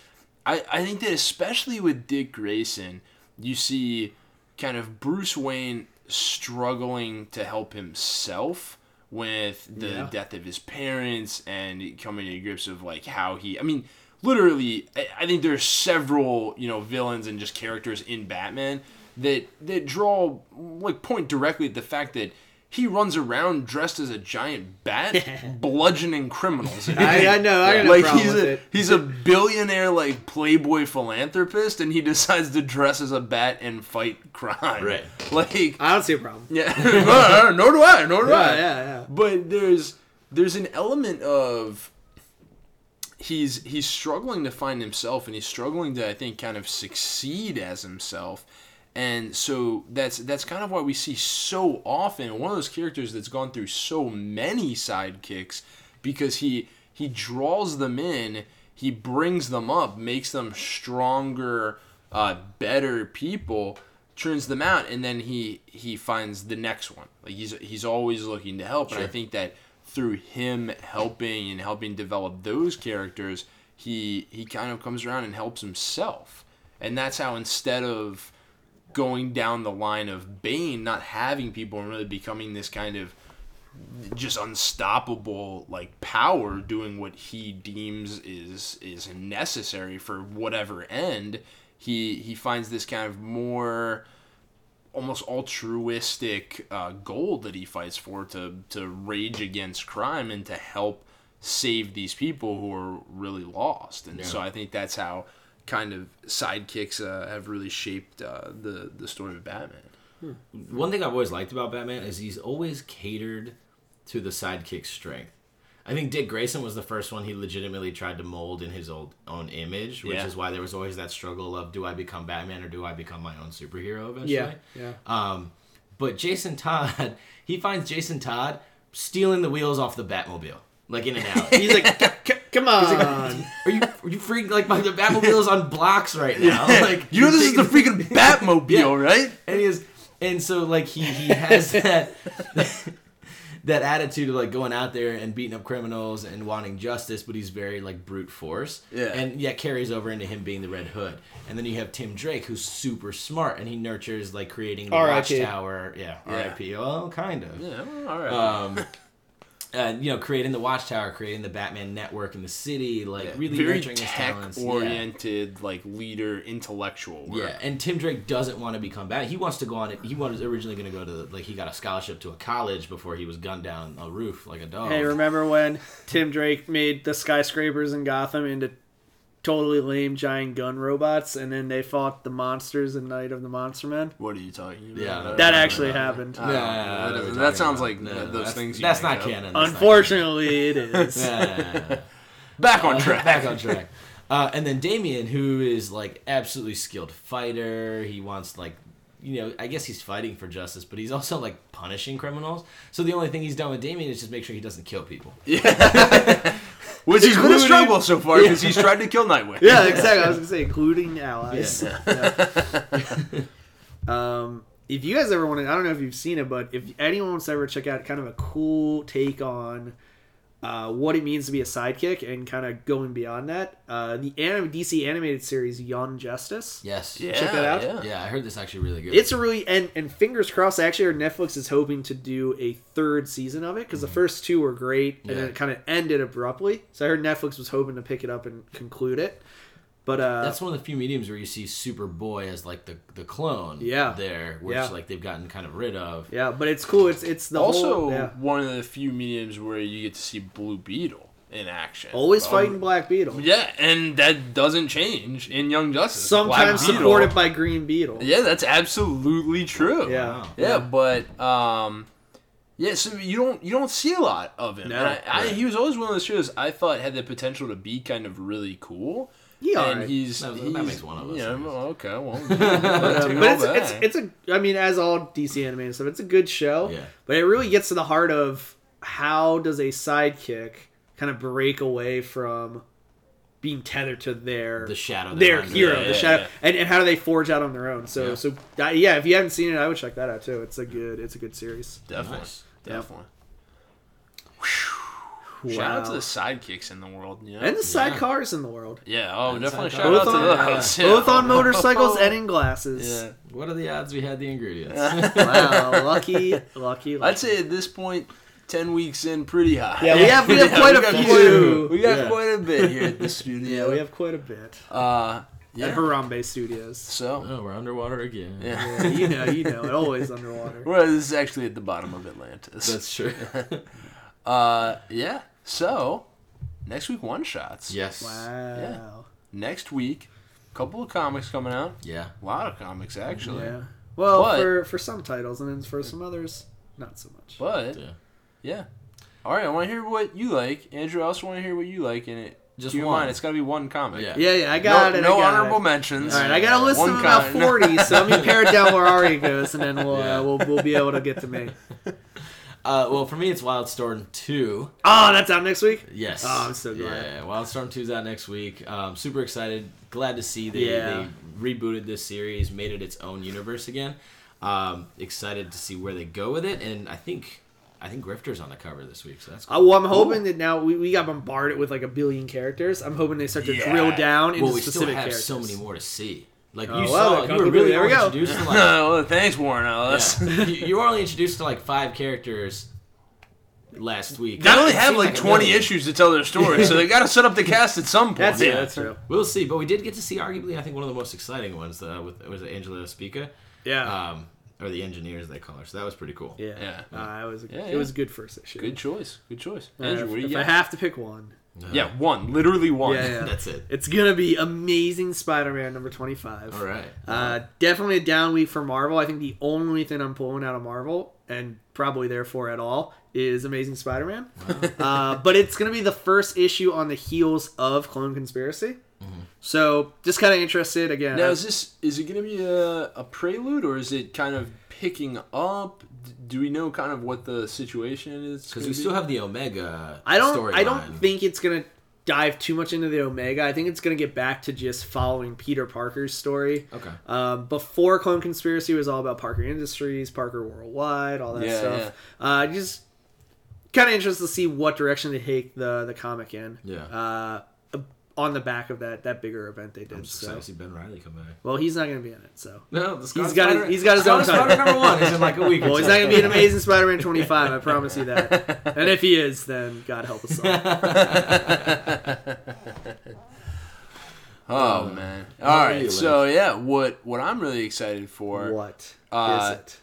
I, I think that especially with Dick Grayson, you see kind of Bruce Wayne struggling to help himself with the Yeah. death of his parents and coming to grips of like how he. I mean, literally, I, I think there's several you know villains and just characters in Batman that that draw like point directly at the fact that he runs around dressed as a giant bat, bludgeoning criminals. I, I know. I got no like problem he's with a it. he's a billionaire like playboy philanthropist, and he decides to dress as a bat and fight crime. Right. Like I don't see a problem. yeah, no, nor do I. Nor do Yeah, I. yeah, yeah. But there's there's an element of he's he's struggling to find himself and he's struggling to I think kind of succeed as himself. And so that's that's kind of why we see so often. One of those characters that's gone through so many sidekicks because he he draws them in, he brings them up, makes them stronger, uh, better people, turns them out, and then he he finds the next one. Like he's he's always looking to help, and I think that through him helping and helping develop those characters, he he kind of comes around and helps himself, and that's how instead of going down the line of Bane not having people and really becoming this kind of just unstoppable like power doing what he deems is is necessary for whatever end he he finds this kind of more almost altruistic uh, goal that he fights for to to rage against crime and to help save these people who are really lost. And so I think that's how kind of sidekicks uh, have really shaped uh, the the story of Batman One thing I've always liked about Batman is he's always catered to the sidekick's strength. I think Dick Grayson was the first one he legitimately tried to mold in his old own image, which Yeah. is why there was always that struggle of do I become Batman or do I become my own superhero eventually? Yeah, yeah. Um, but Jason Todd, he finds Jason Todd stealing the wheels off the Batmobile, like in and out. He's like, "C- c- come on. Are you are you freaked like my the Batmobile's on blocks right now? Like you know this is the freaking Batmobile Yeah. right? And he is and so like he he has that that attitude of like going out there and beating up criminals and wanting justice but he's very like brute force. Yeah. and yet carries over into him being the red hood. And then you have tim drake who's super smart and he nurtures like creating the R.I.P.. watchtower. Yeah rip well kind of. Yeah all right. Um and you know creating the watchtower creating the batman network in the city like Yeah, really very nurturing his tech talents Yeah. oriented like leader intellectual work. Yeah, and Tim Drake doesn't want to become bad. He wants to go on. He was originally going to go to like he got a scholarship to a college before he was gunned down a roof like a dog. Hey, remember when Tim Drake made the skyscrapers in Gotham into totally lame giant gun robots, and then they fought the monsters in Night of the Monster Men? What are you talking about? Yeah, no, That actually no, no. happened. I don't that, I know what doesn't- you're that sounds about. like No, those that's- things. You That's make not up. canon. That's not Unfortunately, it is. Yeah. Back on Uh, track. Back on track. Uh, and then Damian, who is like absolutely skilled fighter. He wants like, you know, I guess he's fighting for justice, but he's also like punishing criminals. So the only thing he's done with Damian is just make sure he doesn't kill people. Which has been a struggle so far because he's tried to kill Nightwing. yeah, exactly. I was gonna say, including allies. um, if you guys ever want to, I don't know if you've seen it, but if anyone wants to ever check out kind of a cool take on uh, what it means to be a sidekick and kind of going beyond that, uh, the anim- DC animated series Young Justice. Yes. Yeah, Check that out. Yeah. Yeah, I heard this actually really good. It's a really and and fingers crossed. Actually, our Netflix is hoping to do a third season of it because the first two were great and then it kind of ended abruptly. So I heard Netflix was hoping to pick it up and conclude it. But uh, That's one of the few mediums where you see Superboy as like the the clone. Yeah. There, which Yeah. like they've gotten kind of rid of. yeah, but it's cool. It's it's the also, whole yeah. one of the few mediums where you get to see Blue Beetle in action. always Um, fighting Black Beetle. Yeah, and that doesn't change in Young Justice. Sometimes Black Beetle- supported by Green Beetle. Yeah, that's absolutely true. Yeah. Wow. Yeah, but um, yeah. So you don't you don't see a lot of him. No. and I, I, he was always one of those shows I thought had the potential to be kind of really cool. He and alright. he's, That- that makes one of us, You I know, guess. well, okay, well, take but it's, it's it's a I mean as all DC animated stuff, it's a good show. Yeah. But it really gets to the heart of how does a sidekick kind of break away from being tethered to their The shadow. their hero, it. yeah, the shadow, yeah. and, and how do they forge out on their own? So Yeah. so uh, yeah, if you haven't seen it, I would check that out too. It's a good it's a good series. definitely, Nice. Yeah. Definitely. Shout out to the sidekicks in the world. You know? and the Yeah. sidecars in the world, yeah, oh, And definitely sidekicks. shout out Both to on- those. both on motorcycles and in glasses. Yeah. What are the odds we had the ingredients? Wow, lucky, lucky, lucky. I'd say at this point, ten weeks in, pretty high. Yeah, we have- we have quite a got few. Quite, we got Yeah. quite a bit here at the studio. yeah, we have quite a bit Uh, yeah. at Harambe Studios. So, oh, we're underwater again. yeah. Yeah, you know, you know, it always underwater. Well, this is actually at the bottom of Atlantis. That's true. uh, yeah. So, next week one shots. yes. Wow. Yeah. Next week, a couple of comics coming out. Yeah. A lot of comics actually. Yeah. Well, But- for for some titles, and then for some others, not so much. But Yeah. yeah. All right, I want to hear what you like, Andrew. I also want to hear what you like in it. Just Keep one. mind, it's got to be one comic. Yeah. Yeah, yeah, I got no, it. No got honorable it. mentions. All right, I got a list One of about kind. forty, so let me pare it down where Ari goes, and then we'll Yeah. uh, we'll we'll be able to get to me. Uh, well, for me, it's Wildstorm 2. Oh, that's out next week. Yes. Oh, I'm so glad. Yeah, Wildstorm 2's out next week. Um, super excited. Glad to see they, Yeah. they rebooted this series, made it its own universe again. Um, excited to see where they go with it, and I think I think Grifter's on the cover this week, so that's cool. Uh, well, I'm hoping that now we, we got bombarded with like a billion characters. I'm hoping they start to Yeah. drill down into well, we still specific have characters. so many more to see. Like Oh, you well, saw, you were really there we only go. introduced to like well, thanks, Warren Ellis. Yeah. you, you were only introduced to like five characters last week. They only have seemed like a 20 million. issues to tell their story, so they got to set up the cast at some point. That's Yeah. true. That's true. We'll see, but we did get to see arguably I think one of the most exciting ones uh, with was it Angela Spica, Yeah. um, or the engineers they call her. So that was pretty cool. yeah. yeah. Uh, it was a, Yeah, it yeah. was a good first issue. Good choice. Good choice. Uh, Andrew, if what do you if I have to pick one, Uh, yeah, one. Literally one. Yeah, yeah. that's it. it's gonna be Amazing Spider-Man number 25. All right. Uh, definitely a down week for Marvel. I think the only thing I'm pulling out of Marvel, and probably therefore at all, is Amazing Spider-Man. uh, but it's gonna be the first issue on the heels of Clone Conspiracy. So just kind of interested again. Now, is this is it going to be a, a prelude or is it kind of picking up? D- Do we know kind of what the situation is? Because we be? still have the Omega. I don't. Storyline. I don't think it's gonna dive too much into the Omega. I think it's gonna get back to just following Peter Parker's story. Okay. Um, before Clone Conspiracy was all about Parker Industries, Parker Worldwide, all that Yeah, stuff. Uh, just kind of interested to see what direction they take the the comic in. Yeah. Uh, on the back of that that bigger event they did. I'm So. excited to see Ben Reilly come back. Well, he's not gonna be in it. So. No, the He's got his- he's got his own Spider number one is in like a week. Well, he's not gonna be an Amazing Spider-Man 25. I promise you that. And if he is, then God help us all. Oh Uh, man! All right, you so yeah, what what I'm really excited for What is uh, it?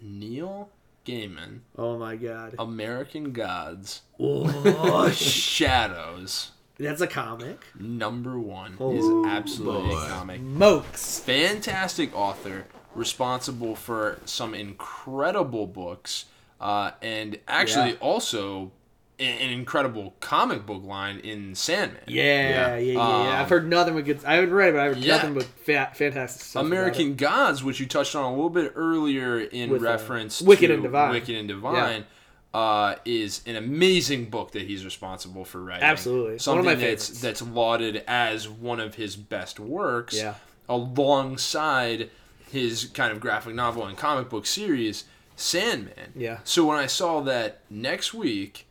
Neil Gaiman, Oh my God. American Gods, Oh, Shadows, that's a comic. number one Oh, is absolutely boy. a comic. Mokes. fantastic author responsible for some incredible books uh, and actually Yeah. also an incredible comic book line in Sandman. Yeah, yeah, yeah. yeah, Um, I've heard nothing but good. I haven't read it, but I've heard Yeah. nothing but fa- fantastic stuff. about American Gods, which you touched on a little bit earlier in With, uh, reference Wicked to and Divine. Wicked and Divine, uh, is an amazing book that he's responsible for writing. Absolutely. One of something my that's favorites. that's lauded as one of his best works. Yeah. alongside his kind of graphic novel and comic book series, Sandman. Yeah. So when I saw that next week,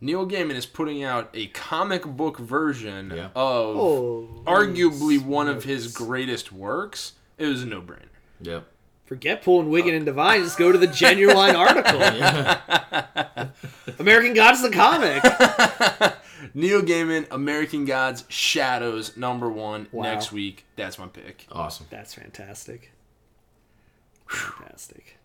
Neil Gaiman is putting out a comic book version Yeah. of Oh, arguably one of his greatest works, it was a no brainer. Yep. Forget pulling Wicked and Divine. Just go to the Genuine article. Yeah. American Gods the comic. Neil Gaiman, American Gods, Shadows, number one Wow. next week. That's my pick. Awesome. That's fantastic. Fantastic.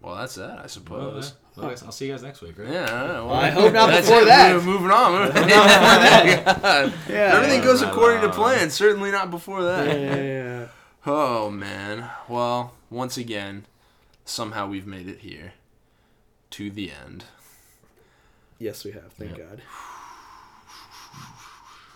Well, that's that, I suppose. Well, I'll see you guys next week, right? Yeah, all right, well, I hope not that's before it. that. We're moving on. Yeah. Everything goes according to plan. Certainly not before that. Yeah, yeah, yeah. Oh man. Well, once again, somehow we've made it here to the end. Yes, we have. Thank God.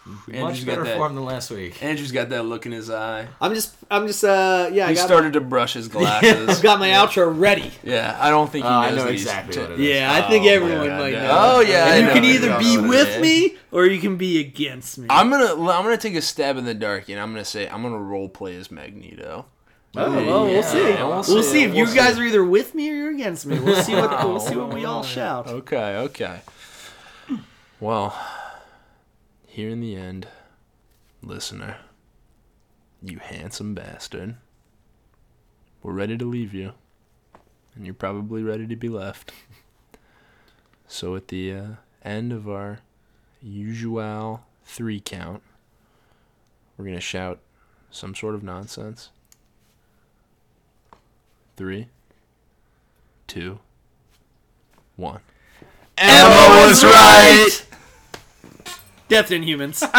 Andrew's Much got better that. form than last week. Andrew's got that look in his eye. I'm just, I'm just, uh, yeah. I He got, started to brush his glasses. I've got my outro ready. yeah, I don't think he knows I know that he's exactly t- what it is. Yeah, I think Oh, everyone my might God. know. Oh yeah, I And you know can either be know what it with me or you can be against me. I'm gonna I'm gonna take a stab in the dark and I'm gonna say I'm gonna role play as Magneto. Oh, well, Yeah, we'll see. we'll We'll, see. see. if We'll you guys are either with me or you're against me. We'll see what we'll see what we all shout. Okay, okay. Well, here in the end, listener, you handsome bastard, we're ready to leave you, and you're probably ready to be left. So at the uh, end of our usual three count, we're gonna shout some sort of nonsense. Three, two, one. Emma was right! Death in humans.